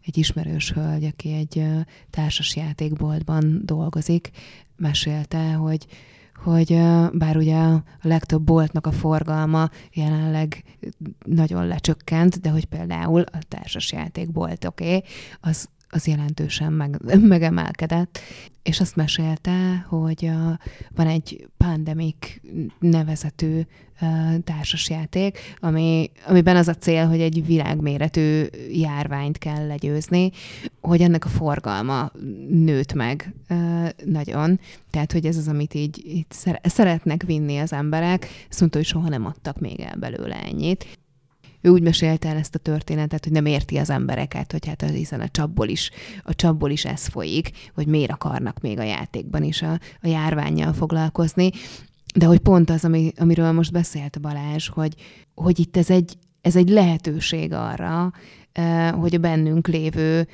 egy ismerős hölgy, aki egy társas játékboltban dolgozik, mesélte, hogy, hogy bár ugye a legtöbb boltnak a forgalma jelenleg nagyon lecsökkent, de hogy például a társasjátékbolt, oké, okay, az az jelentősen meg, <laughs> megemelkedett, és azt mesélte, hogy van egy Pandemic nevezetű társasjáték, ami, amiben az a cél, hogy egy világméretű járványt kell legyőzni, hogy ennek a forgalma nőtt meg nagyon. Tehát, hogy ez az, amit így, így szeretnek vinni az emberek. Azt mondta, hogy soha nem adtak még el belőle ennyit ő úgy mesélte el ezt a történetet, hogy nem érti az embereket, hogy hát hiszen a csapból is, a csapból is ez folyik, hogy miért akarnak még a játékban is a, a járványjal foglalkozni. De hogy pont az, ami, amiről most beszélt Balázs, hogy, hogy itt ez egy, ez egy lehetőség arra, hogy a bennünk lévő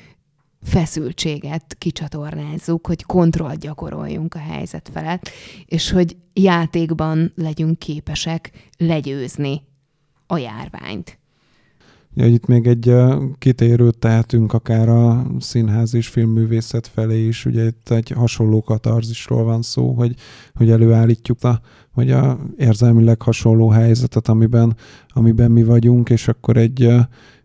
feszültséget kicsatornázzuk, hogy kontrollt gyakoroljunk a helyzet felett, és hogy játékban legyünk képesek legyőzni a járványt. Ja, itt még egy kitérőt tehetünk akár a színház és filmművészet felé is. Ugye itt egy hasonló katarzisról van szó, hogy, hogy előállítjuk a, vagy a érzelmileg hasonló helyzetet, amiben, amiben mi vagyunk, és akkor egy,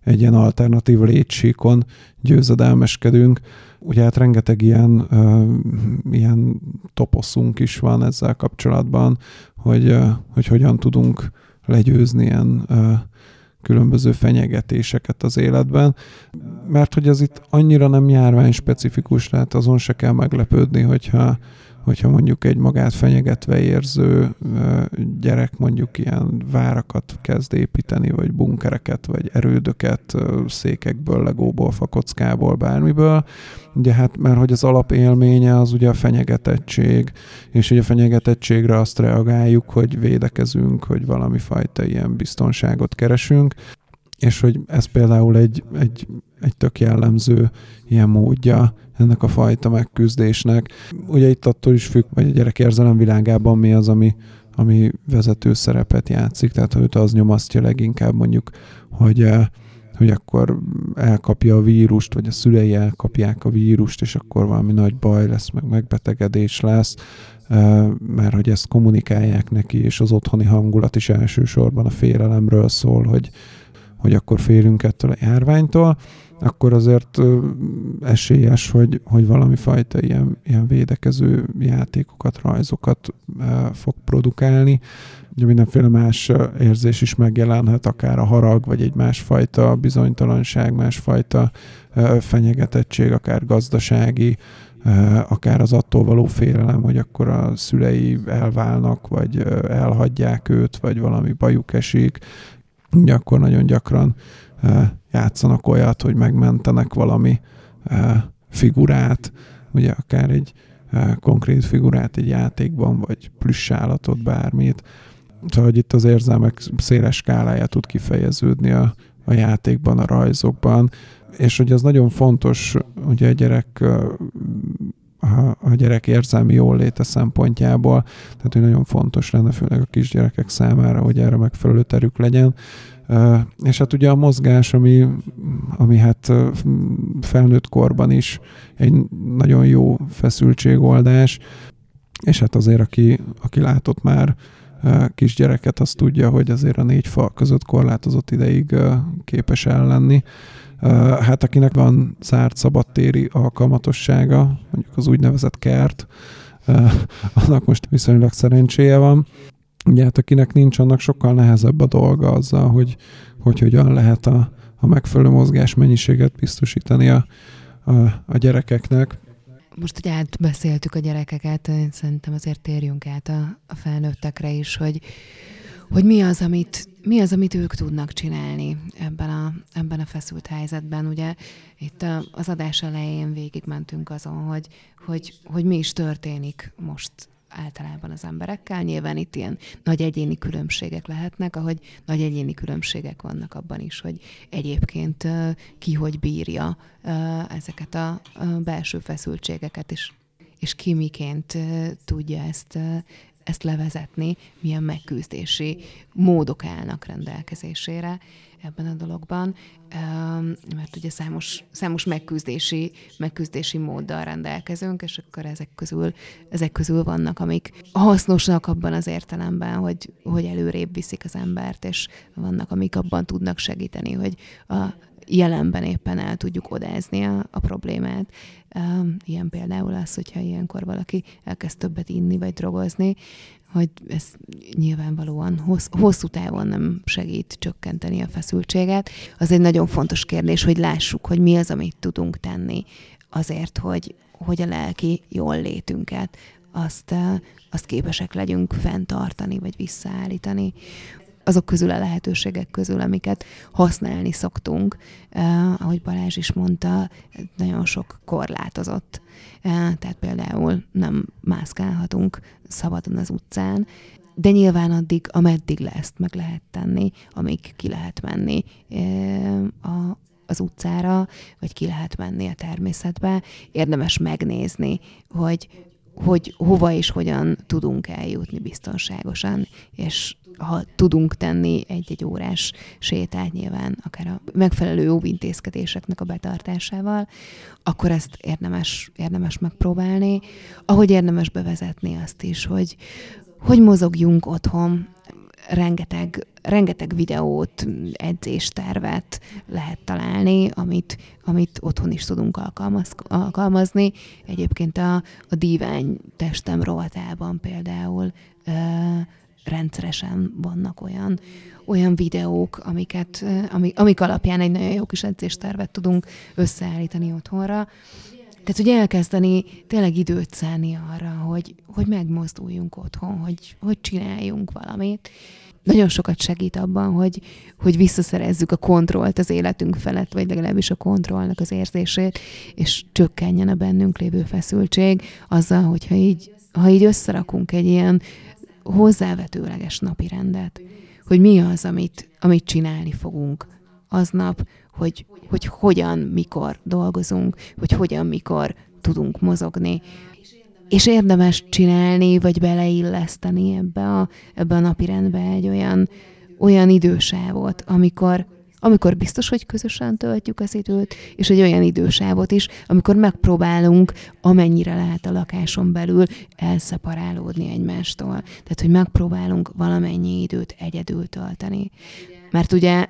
egy ilyen alternatív létsíkon győzedelmeskedünk. Ugye hát rengeteg ilyen, uh, ilyen toposzunk is van ezzel kapcsolatban, hogy, uh, hogy hogyan tudunk legyőzni ilyen uh, különböző fenyegetéseket az életben, mert hogy ez itt annyira nem járvány specifikus, tehát azon se kell meglepődni, hogyha hogyha mondjuk egy magát fenyegetve érző gyerek mondjuk ilyen várakat kezd építeni, vagy bunkereket, vagy erődöket székekből, legóból, fakockából, bármiből. Ugye hát, mert hogy az alapélménye az ugye a fenyegetettség, és ugye a fenyegetettségre azt reagáljuk, hogy védekezünk, hogy valami fajta ilyen biztonságot keresünk, és hogy ez például egy, egy, egy tök jellemző ilyen módja ennek a fajta megküzdésnek. Ugye itt attól is függ, hogy a gyerek érzelem világában mi az, ami, ami vezető szerepet játszik, tehát hogy az nyomasztja leginkább mondjuk, hogy eh, hogy akkor elkapja a vírust, vagy a szülei elkapják a vírust, és akkor valami nagy baj lesz, meg megbetegedés lesz, eh, mert hogy ezt kommunikálják neki, és az otthoni hangulat is elsősorban a félelemről szól, hogy, hogy akkor félünk ettől a járványtól, akkor azért esélyes, hogy, hogy valami fajta ilyen, ilyen védekező játékokat, rajzokat fog produkálni. Ugye mindenféle más érzés is megjelenhet, akár a harag, vagy egy másfajta bizonytalanság, másfajta fenyegetettség, akár gazdasági, akár az attól való félelem, hogy akkor a szülei elválnak, vagy elhagyják őt, vagy valami bajuk esik, ugye akkor nagyon gyakran játszanak olyat, hogy megmentenek valami figurát, ugye akár egy konkrét figurát egy játékban, vagy plusz állatot, bármit. Szóval, hogy itt az érzelmek széles skálája tud kifejeződni a, a játékban, a rajzokban, és hogy ez nagyon fontos, ugye a gyerek a gyerek érzelmi jóléte szempontjából, tehát hogy nagyon fontos lenne főleg a kisgyerekek számára, hogy erre megfelelő terük legyen, és hát ugye a mozgás, ami, ami hát felnőtt korban is egy nagyon jó feszültségoldás, és hát azért, aki, aki látott már kisgyereket, az tudja, hogy azért a négy fal között korlátozott ideig képes ellenni. Hát akinek van zárt szabadtéri alkalmatossága, mondjuk az úgynevezett kert, <laughs> annak most viszonylag szerencséje van. Ugye hát akinek nincs, annak sokkal nehezebb a dolga azzal, hogy, hogy hogyan lehet a, a megfelelő mozgás mennyiséget biztosítani a, a, a gyerekeknek. Most ugye átbeszéltük a gyerekeket, én szerintem azért térjünk át a, a felnőttekre is, hogy, hogy mi az, amit, mi az, amit ők tudnak csinálni ebben a, ebben a feszült helyzetben. Ugye itt az adás elején végigmentünk azon, hogy, hogy, hogy mi is történik most általában az emberekkel. Nyilván itt ilyen nagy egyéni különbségek lehetnek, ahogy nagy egyéni különbségek vannak abban is, hogy egyébként ki hogy bírja ezeket a belső feszültségeket, és, és ki miként tudja ezt, ezt levezetni, milyen megküzdési módok állnak rendelkezésére ebben a dologban, mert ugye számos, számos megküzdési, megküzdési móddal rendelkezünk, és akkor ezek közül, ezek közül vannak, amik hasznosak abban az értelemben, hogy, hogy előrébb viszik az embert, és vannak, amik abban tudnak segíteni, hogy a jelenben éppen el tudjuk odázni a, a problémát. Ilyen például az, hogyha ilyenkor valaki elkezd többet inni vagy drogozni, hogy ez nyilvánvalóan hossz, hosszú távon nem segít csökkenteni a feszültséget. Az egy nagyon fontos kérdés, hogy lássuk, hogy mi az, amit tudunk tenni azért, hogy, hogy a lelki jól létünket azt, azt képesek legyünk fenntartani, vagy visszaállítani azok közül a lehetőségek közül, amiket használni szoktunk. Uh, ahogy Balázs is mondta, nagyon sok korlátozott. Uh, tehát például nem mászkálhatunk szabadon az utcán, de nyilván addig, ameddig le ezt meg lehet tenni, amíg ki lehet menni uh, a, az utcára, vagy ki lehet menni a természetbe, érdemes megnézni, hogy hogy hova és hogyan tudunk eljutni biztonságosan, és ha tudunk tenni egy-egy órás sétát nyilván, akár a megfelelő óvintézkedéseknek a betartásával, akkor ezt érdemes, érdemes megpróbálni. Ahogy érdemes bevezetni azt is, hogy, hogy mozogjunk otthon, rengeteg, rengeteg videót, edzéstervet lehet találni, amit, amit otthon is tudunk alkalmaz, alkalmazni. Egyébként a, a dívány testem rovatában például rendszeresen vannak olyan, olyan videók, amiket, amik, amik alapján egy nagyon jó kis edzéstervet tudunk összeállítani otthonra. Tehát, hogy elkezdeni tényleg időt szállni arra, hogy, hogy megmozduljunk otthon, hogy, hogy csináljunk valamit. Nagyon sokat segít abban, hogy, hogy visszaszerezzük a kontrollt az életünk felett, vagy legalábbis a kontrollnak az érzését, és csökkenjen a bennünk lévő feszültség azzal, hogyha így, ha így összerakunk egy ilyen hozzávetőleges napi rendet, hogy mi az, amit, amit csinálni fogunk aznap, hogy, hogy hogyan, mikor dolgozunk, hogy hogyan, mikor tudunk mozogni. És érdemes csinálni, vagy beleilleszteni ebbe a, ebbe a napi rendbe egy olyan, olyan idősávot, amikor amikor biztos, hogy közösen töltjük az időt, és egy olyan idősávot is, amikor megpróbálunk amennyire lehet a lakáson belül elszeparálódni egymástól. Tehát, hogy megpróbálunk valamennyi időt egyedül tölteni. Mert ugye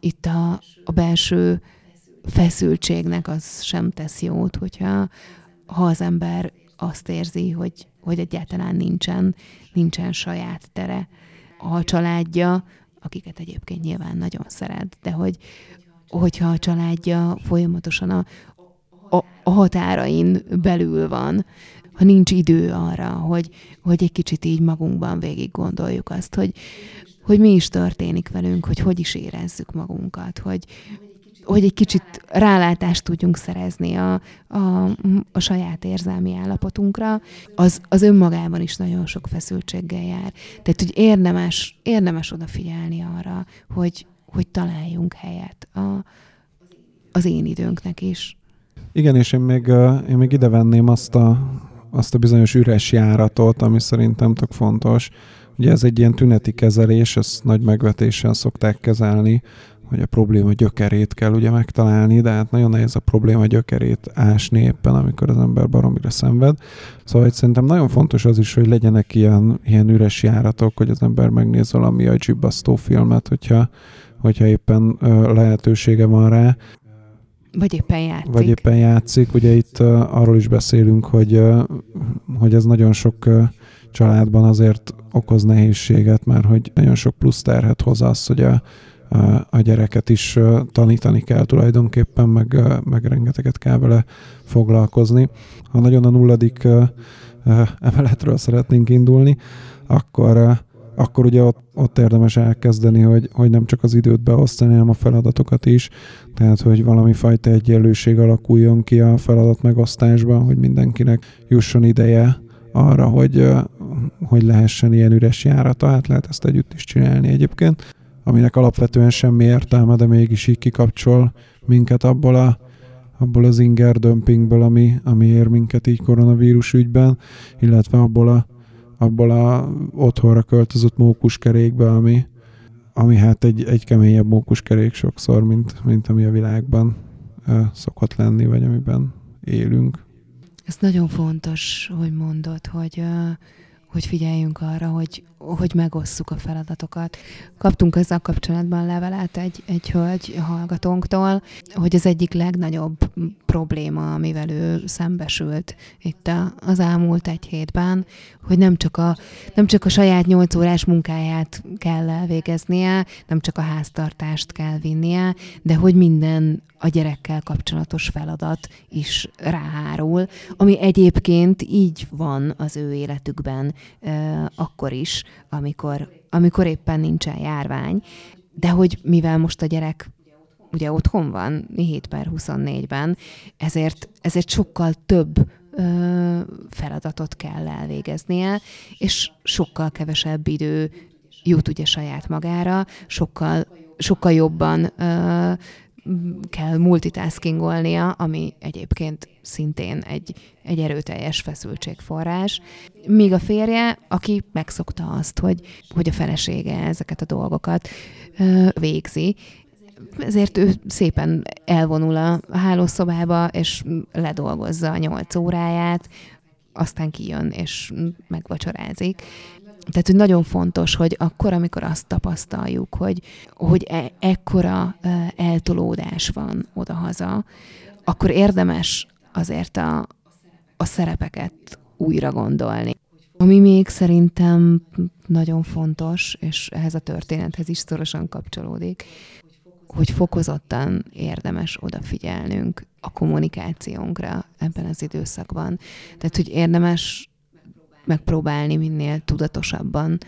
itt a, a belső feszültségnek az sem tesz jót, hogyha ha az ember azt érzi, hogy, hogy egyáltalán nincsen, nincsen saját tere. A családja akiket egyébként nyilván nagyon szeret, de hogy, hogyha a családja folyamatosan a, a, a határain belül van, ha nincs idő arra, hogy, hogy egy kicsit így magunkban végig gondoljuk azt, hogy, hogy mi is történik velünk, hogy hogy is érezzük magunkat, hogy, hogy egy kicsit rálátást tudjunk szerezni a, a, a saját érzelmi állapotunkra, az, az önmagában is nagyon sok feszültséggel jár. Tehát, hogy érdemes, érdemes odafigyelni arra, hogy, hogy találjunk helyet a, az én időnknek is. Igen, és én még, én még ide venném azt a, azt a bizonyos üres járatot, ami szerintem tök fontos. Ugye ez egy ilyen tüneti kezelés, ezt nagy megvetéssel szokták kezelni, hogy a probléma gyökerét kell ugye megtalálni, de hát nagyon nehéz a probléma gyökerét ásni éppen, amikor az ember baromira szenved. Szóval hogy szerintem nagyon fontos az is, hogy legyenek ilyen, ilyen üres járatok, hogy az ember megnéz valami a agyibasztó filmet, hogyha, hogyha éppen ö, lehetősége van rá. Vagy éppen játszik. Vagy éppen játszik. Ugye itt ö, arról is beszélünk, hogy, ö, hogy ez nagyon sok ö, családban azért okoz nehézséget, mert hogy nagyon sok plusz terhet hoz az, hogy a a gyereket is tanítani kell tulajdonképpen, meg, meg rengeteget kell vele foglalkozni. Ha nagyon a nulladik emeletről szeretnénk indulni, akkor, akkor ugye ott, ott érdemes elkezdeni, hogy, hogy nem csak az időt beosztani, hanem a feladatokat is, tehát hogy valami fajta egyenlőség alakuljon ki a feladat megosztásban, hogy mindenkinek jusson ideje arra, hogy, hogy lehessen ilyen üres járata, hát lehet ezt együtt is csinálni egyébként aminek alapvetően semmi értelme, de mégis így kikapcsol minket abból, a, abból az inger dömpingből, ami, ami ér minket így koronavírus ügyben, illetve abból a, abból a otthonra költözött mókuskerékbe, ami, ami hát egy, egy keményebb mókuskerék sokszor, mint, mint ami a világban uh, szokott lenni, vagy amiben élünk. Ez nagyon fontos, hogy mondod, hogy, uh, hogy figyeljünk arra, hogy, hogy megosszuk a feladatokat. Kaptunk ezzel kapcsolatban levelet egy, egy hölgy hallgatónktól, hogy az egyik legnagyobb probléma, amivel ő szembesült itt az elmúlt egy hétben, hogy nem csak a, nem csak a saját nyolc órás munkáját kell elvégeznie, nem csak a háztartást kell vinnie, de hogy minden a gyerekkel kapcsolatos feladat is ráhárul, ami egyébként így van az ő életükben akkor is, amikor, amikor éppen nincsen járvány. De hogy mivel most a gyerek ugye otthon van 7 per 24-ben, ezért, ezért sokkal több ö, feladatot kell elvégeznie, és sokkal kevesebb idő jut ugye saját magára, sokkal, sokkal jobban ö, kell multitaskingolnia, ami egyébként szintén egy, egy erőteljes feszültségforrás. Míg a férje, aki megszokta azt, hogy, hogy a felesége ezeket a dolgokat végzi, ezért ő szépen elvonul a hálószobába, és ledolgozza a nyolc óráját, aztán kijön, és megvacsorázik. Tehát, hogy nagyon fontos, hogy akkor, amikor azt tapasztaljuk, hogy, hogy e- ekkora eltolódás van odahaza, akkor érdemes azért a, a szerepeket újra gondolni. Ami még szerintem nagyon fontos, és ehhez a történethez is szorosan kapcsolódik, hogy fokozottan érdemes odafigyelnünk a kommunikációnkra ebben az időszakban. Tehát, hogy érdemes megpróbálni minél tudatosabban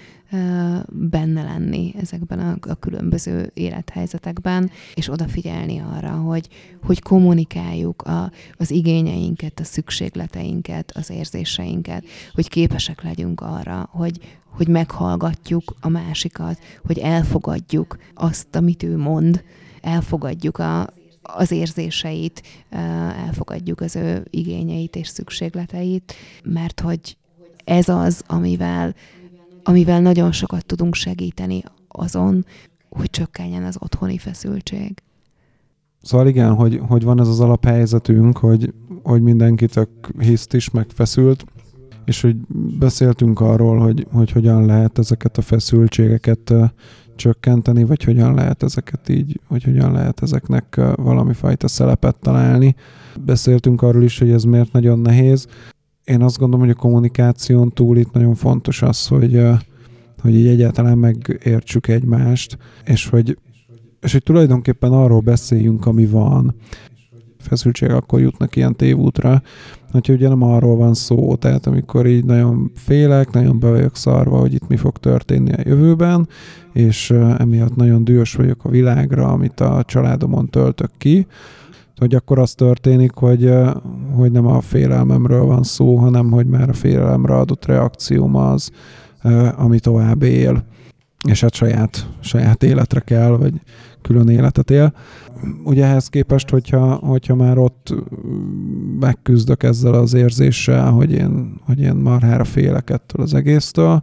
benne lenni ezekben a, a különböző élethelyzetekben, és odafigyelni arra, hogy, hogy kommunikáljuk a, az igényeinket, a szükségleteinket, az érzéseinket, hogy képesek legyünk arra, hogy, hogy meghallgatjuk a másikat, hogy elfogadjuk azt, amit ő mond, elfogadjuk a, az érzéseit, elfogadjuk az ő igényeit és szükségleteit, mert hogy ez az, amivel, amivel nagyon sokat tudunk segíteni azon, hogy csökkenjen az otthoni feszültség. Szóval igen, hogy, hogy van ez az alaphelyzetünk, hogy, hogy mindenki tök hiszt is, megfeszült, és hogy beszéltünk arról, hogy, hogy hogyan lehet ezeket a feszültségeket csökkenteni, vagy hogyan lehet ezeket így, vagy hogyan lehet ezeknek valami fajta szelepet találni. Beszéltünk arról is, hogy ez miért nagyon nehéz én azt gondolom, hogy a kommunikáción túl itt nagyon fontos az, hogy, hogy így egyáltalán megértsük egymást, és hogy, és hogy tulajdonképpen arról beszéljünk, ami van. Feszültség akkor jutnak ilyen tévútra, hogyha ugye nem arról van szó, tehát amikor így nagyon félek, nagyon be vagyok szarva, hogy itt mi fog történni a jövőben, és emiatt nagyon dühös vagyok a világra, amit a családomon töltök ki, hogy akkor az történik, hogy, hogy nem a félelmemről van szó, hanem hogy már a félelemre adott reakcióm az, ami tovább él, és hát saját, saját életre kell, vagy külön életet él. Ugye ehhez képest, hogyha, hogyha már ott megküzdök ezzel az érzéssel, hogy én, hogy én marhára félek ettől az egésztől,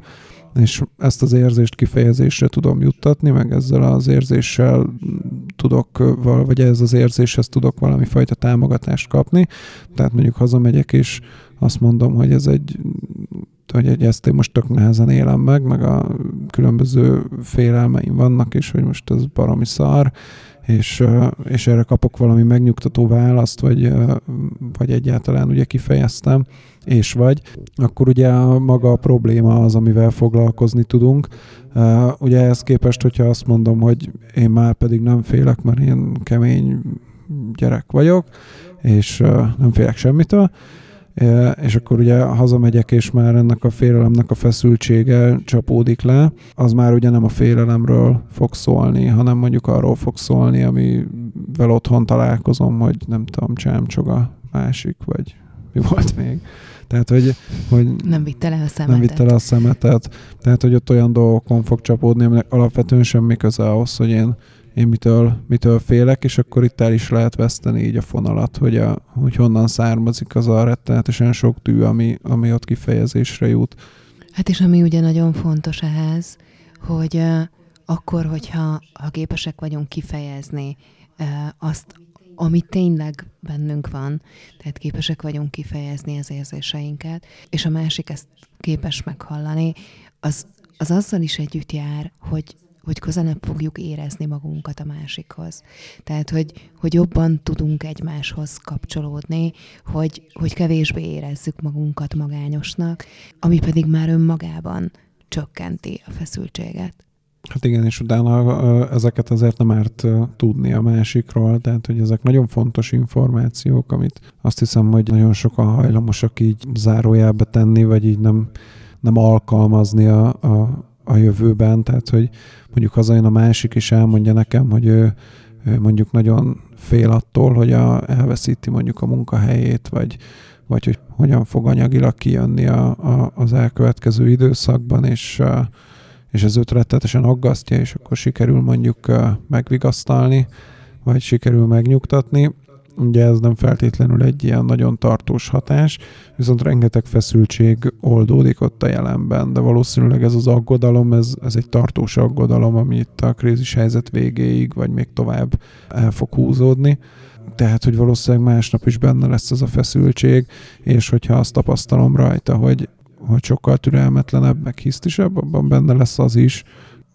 és ezt az érzést kifejezésre tudom juttatni, meg ezzel az érzéssel tudok, vagy ez az érzéshez tudok valami fajta támogatást kapni. Tehát mondjuk hazamegyek, és azt mondom, hogy ez egy hogy ezt én most tök nehezen élem meg, meg a különböző félelmeim vannak, és hogy most ez baromi szar, és, és erre kapok valami megnyugtató választ, vagy, vagy egyáltalán ugye kifejeztem, és vagy, akkor ugye maga a probléma az, amivel foglalkozni tudunk. Ugye ehhez képest, hogyha azt mondom, hogy én már pedig nem félek, mert én kemény gyerek vagyok, és nem félek semmitől, és akkor ugye hazamegyek, és már ennek a félelemnek a feszültsége csapódik le, az már ugye nem a félelemről fog szólni, hanem mondjuk arról fog szólni, amivel otthon találkozom, hogy nem tudom, csámcsog másik, vagy mi volt még. Tehát, hogy, hogy nem vitte le a szemetet. Nem vitte le a szemetet. Tehát, hogy ott olyan dolgokon fog csapódni, aminek alapvetően semmi köze ahhoz, hogy én én mitől, mitől félek, és akkor itt el is lehet veszteni így a fonalat, hogy, a, hogy honnan származik az a rettenetesen sok tű, ami, ami ott kifejezésre jut. Hát és ami ugye nagyon fontos ehhez, hogy akkor, hogyha ha képesek vagyunk kifejezni azt, ami tényleg bennünk van, tehát képesek vagyunk kifejezni az érzéseinket, és a másik ezt képes meghallani, az, az azzal is együtt jár, hogy hogy közelebb fogjuk érezni magunkat a másikhoz. Tehát, hogy, hogy jobban tudunk egymáshoz kapcsolódni, hogy, hogy kevésbé érezzük magunkat magányosnak, ami pedig már önmagában csökkenti a feszültséget. Hát igen, és utána ezeket azért nem árt tudni a másikról, tehát hogy ezek nagyon fontos információk, amit azt hiszem, hogy nagyon sokan hajlamosak így zárójelbe tenni, vagy így nem, nem alkalmazni a, a, a jövőben, tehát hogy mondjuk hazajön a másik, és elmondja nekem, hogy ő, ő mondjuk nagyon fél attól, hogy a, elveszíti mondjuk a munkahelyét, vagy, vagy hogy hogyan fog anyagilag kijönni a, a, az elkövetkező időszakban, és, és ez őt rettetesen aggasztja, és akkor sikerül mondjuk megvigasztalni, vagy sikerül megnyugtatni. Ugye ez nem feltétlenül egy ilyen nagyon tartós hatás, viszont rengeteg feszültség oldódik ott a jelenben, de valószínűleg ez az aggodalom, ez, ez egy tartós aggodalom, ami itt a krízis helyzet végéig, vagy még tovább el fog húzódni. Tehát, hogy valószínűleg másnap is benne lesz ez a feszültség, és hogyha azt tapasztalom rajta, hogy, hogy sokkal türelmetlenebb, meg hisztisebb, abban benne lesz az is,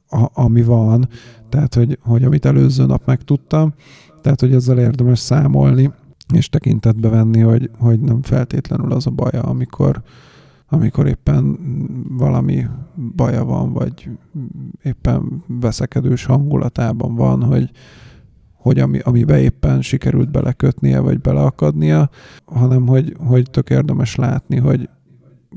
a, ami van, tehát, hogy, hogy amit előző nap megtudtam, tehát, hogy ezzel érdemes számolni, és tekintetbe venni, hogy, hogy nem feltétlenül az a baja, amikor, amikor éppen valami baja van, vagy éppen veszekedős hangulatában van, hogy, hogy ami, amibe éppen sikerült belekötnie, vagy beleakadnia, hanem hogy, hogy tök érdemes látni, hogy,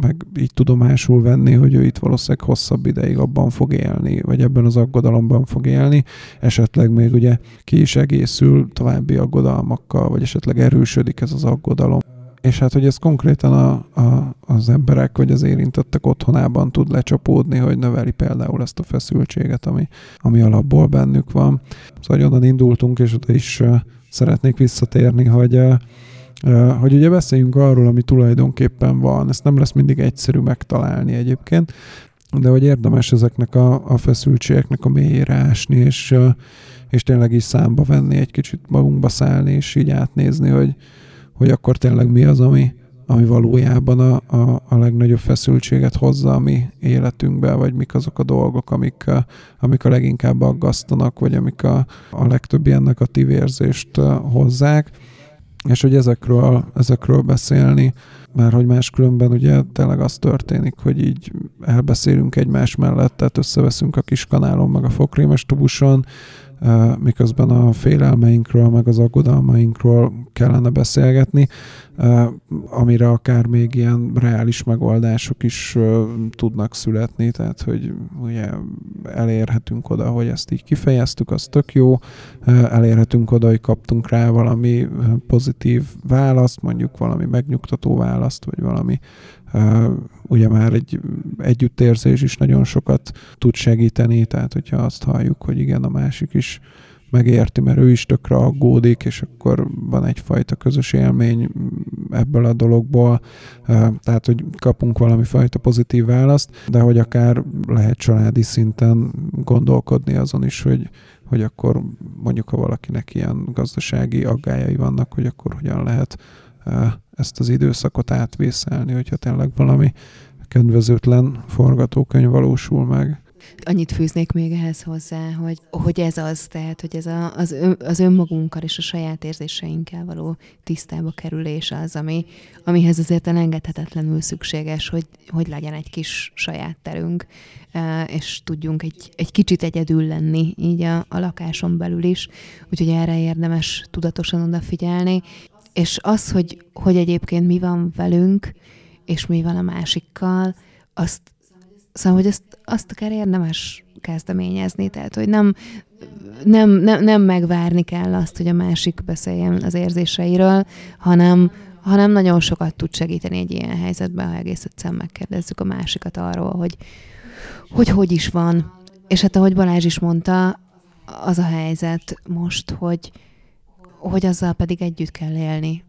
meg így tudomásul venni, hogy ő itt valószínűleg hosszabb ideig abban fog élni, vagy ebben az aggodalomban fog élni, esetleg még ugye ki is egészül további aggodalmakkal, vagy esetleg erősödik ez az aggodalom. És hát, hogy ez konkrétan a, a, az emberek vagy az érintettek otthonában tud lecsapódni, hogy növeli például ezt a feszültséget, ami, ami alapból bennük van. Szóval onnan indultunk, és oda is szeretnék visszatérni, hogy hogy ugye beszéljünk arról, ami tulajdonképpen van. Ezt nem lesz mindig egyszerű megtalálni egyébként, de hogy érdemes ezeknek a, a feszültségeknek a mélyére ásni, és, és tényleg is számba venni, egy kicsit magunkba szállni, és így átnézni, hogy, hogy akkor tényleg mi az, ami, ami valójában a, a, a legnagyobb feszültséget hozza a mi életünkbe, vagy mik azok a dolgok, amik, amik a leginkább aggasztanak, vagy amik a, a legtöbb ilyen negatív érzést hozzák és hogy ezekről, ezekről beszélni, mert hogy máskülönben ugye tényleg az történik, hogy így elbeszélünk egymás mellett, tehát összeveszünk a kis kanálon, meg a fokrémes tubuson, miközben a félelmeinkről, meg az aggodalmainkról kellene beszélgetni, amire akár még ilyen reális megoldások is tudnak születni, tehát hogy ugye elérhetünk oda, hogy ezt így kifejeztük, az tök jó, elérhetünk oda, hogy kaptunk rá valami pozitív választ, mondjuk valami megnyugtató választ, vagy valami ugye már egy együttérzés is nagyon sokat tud segíteni, tehát hogyha azt halljuk, hogy igen, a másik is megérti, mert ő is tökre aggódik, és akkor van egyfajta közös élmény ebből a dologból, tehát, hogy kapunk valami fajta pozitív választ, de hogy akár lehet családi szinten gondolkodni azon is, hogy, hogy akkor mondjuk, ha valakinek ilyen gazdasági aggájai vannak, hogy akkor hogyan lehet ezt az időszakot átvészelni, hogyha tényleg valami kedvezőtlen forgatókönyv valósul meg. Annyit fűznék még ehhez hozzá, hogy, hogy ez az, tehát, hogy ez a, az, ön, az önmagunkkal és a saját érzéseinkkel való tisztába kerülés az, ami, amihez azért elengedhetetlenül szükséges, hogy, hogy legyen egy kis saját terünk, és tudjunk egy, egy kicsit egyedül lenni így a, a lakáson belül is, úgyhogy erre érdemes tudatosan odafigyelni, és az, hogy, hogy egyébként mi van velünk, és mi van a másikkal, azt, szóval, hogy ezt, azt akár érdemes kezdeményezni, tehát, hogy nem, nem, nem, nem megvárni kell azt, hogy a másik beszéljen az érzéseiről, hanem, hanem nagyon sokat tud segíteni egy ilyen helyzetben, ha egész egyszerűen megkérdezzük a másikat arról, hogy, hogy hogy is van. És hát ahogy Balázs is mondta, az a helyzet most, hogy, hogy azzal pedig együtt kell élni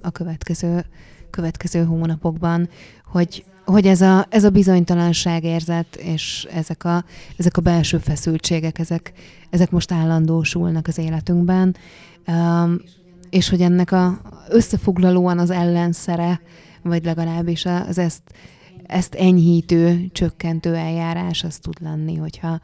a következő, következő hónapokban, hogy, hogy ez a, ez a bizonytalanság érzet, és ezek a, ezek a belső feszültségek, ezek, ezek most állandósulnak az életünkben, és hogy ennek a összefoglalóan az ellenszere, vagy legalábbis az ezt, ezt enyhítő, csökkentő eljárás az tud lenni, hogyha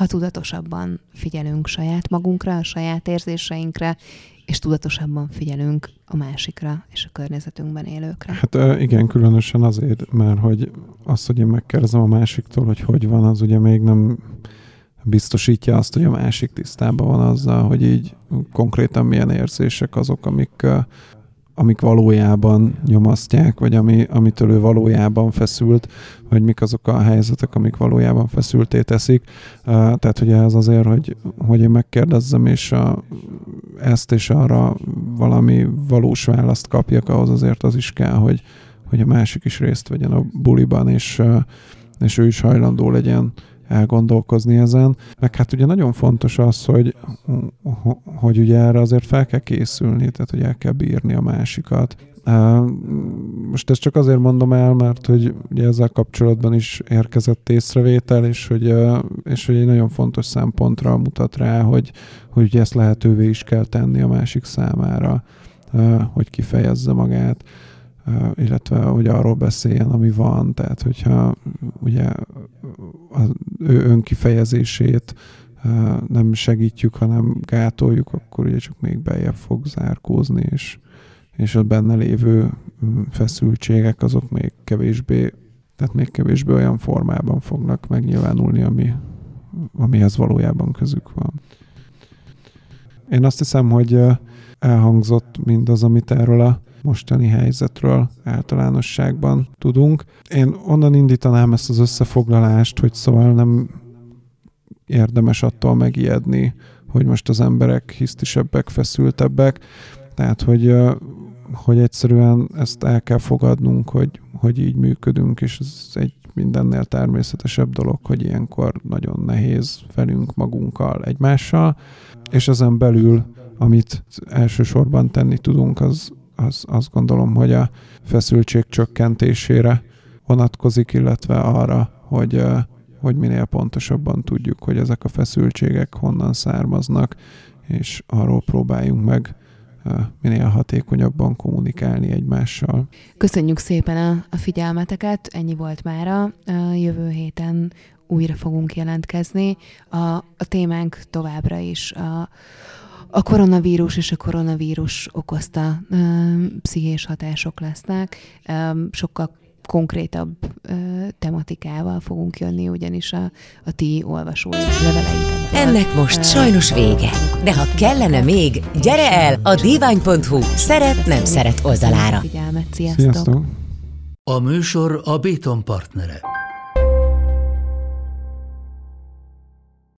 ha tudatosabban figyelünk saját magunkra, a saját érzéseinkre, és tudatosabban figyelünk a másikra és a környezetünkben élőkre. Hát igen, különösen azért, mert hogy azt, hogy én megkérdezem a másiktól, hogy hogy van, az ugye még nem biztosítja azt, hogy a másik tisztában van azzal, hogy így konkrétan milyen érzések azok, amik, amik valójában nyomasztják, vagy ami, amitől ő valójában feszült, vagy mik azok a helyzetek, amik valójában feszülté teszik. Tehát ugye ez azért, hogy, hogy én megkérdezzem, és a, ezt és arra valami valós választ kapjak, ahhoz azért az is kell, hogy, hogy a másik is részt vegyen a buliban, és, és ő is hajlandó legyen elgondolkozni ezen. Meg hát ugye nagyon fontos az, hogy, hogy ugye erre azért fel kell készülni, tehát hogy el kell bírni a másikat. Most ezt csak azért mondom el, mert hogy ugye ezzel kapcsolatban is érkezett észrevétel, és hogy, és hogy egy nagyon fontos szempontra mutat rá, hogy, hogy ezt lehetővé is kell tenni a másik számára, hogy kifejezze magát illetve hogy arról beszéljen, ami van. Tehát, hogyha ugye az ő önkifejezését nem segítjük, hanem gátoljuk, akkor ugye csak még beljebb fog zárkózni, és, és a benne lévő feszültségek azok még kevésbé, tehát még kevésbé olyan formában fognak megnyilvánulni, ami, amihez valójában közük van. Én azt hiszem, hogy elhangzott mindaz, amit erről a mostani helyzetről általánosságban tudunk. Én onnan indítanám ezt az összefoglalást, hogy szóval nem érdemes attól megijedni, hogy most az emberek hisztisebbek, feszültebbek, tehát hogy, hogy egyszerűen ezt el kell fogadnunk, hogy, hogy így működünk, és ez egy mindennél természetesebb dolog, hogy ilyenkor nagyon nehéz velünk magunkkal, egymással, és ezen belül, amit elsősorban tenni tudunk, az az azt gondolom, hogy a feszültség csökkentésére vonatkozik, illetve arra, hogy, hogy minél pontosabban tudjuk, hogy ezek a feszültségek honnan származnak, és arról próbáljunk meg minél hatékonyabban kommunikálni egymással. Köszönjük szépen a, figyelmeteket, ennyi volt mára. A jövő héten újra fogunk jelentkezni. A, a témánk továbbra is a, a koronavírus és a koronavírus okozta ö, pszichés hatások lesznek. Ö, sokkal konkrétabb ö, tematikával fogunk jönni, ugyanis a, a ti olvasói leveleitek. Ennek most sajnos vége. De ha kellene még, gyere el a divány.hu szeret-nem szeret oldalára. Figyelmet, sziasztok! sziasztok. A műsor a Béton partnere.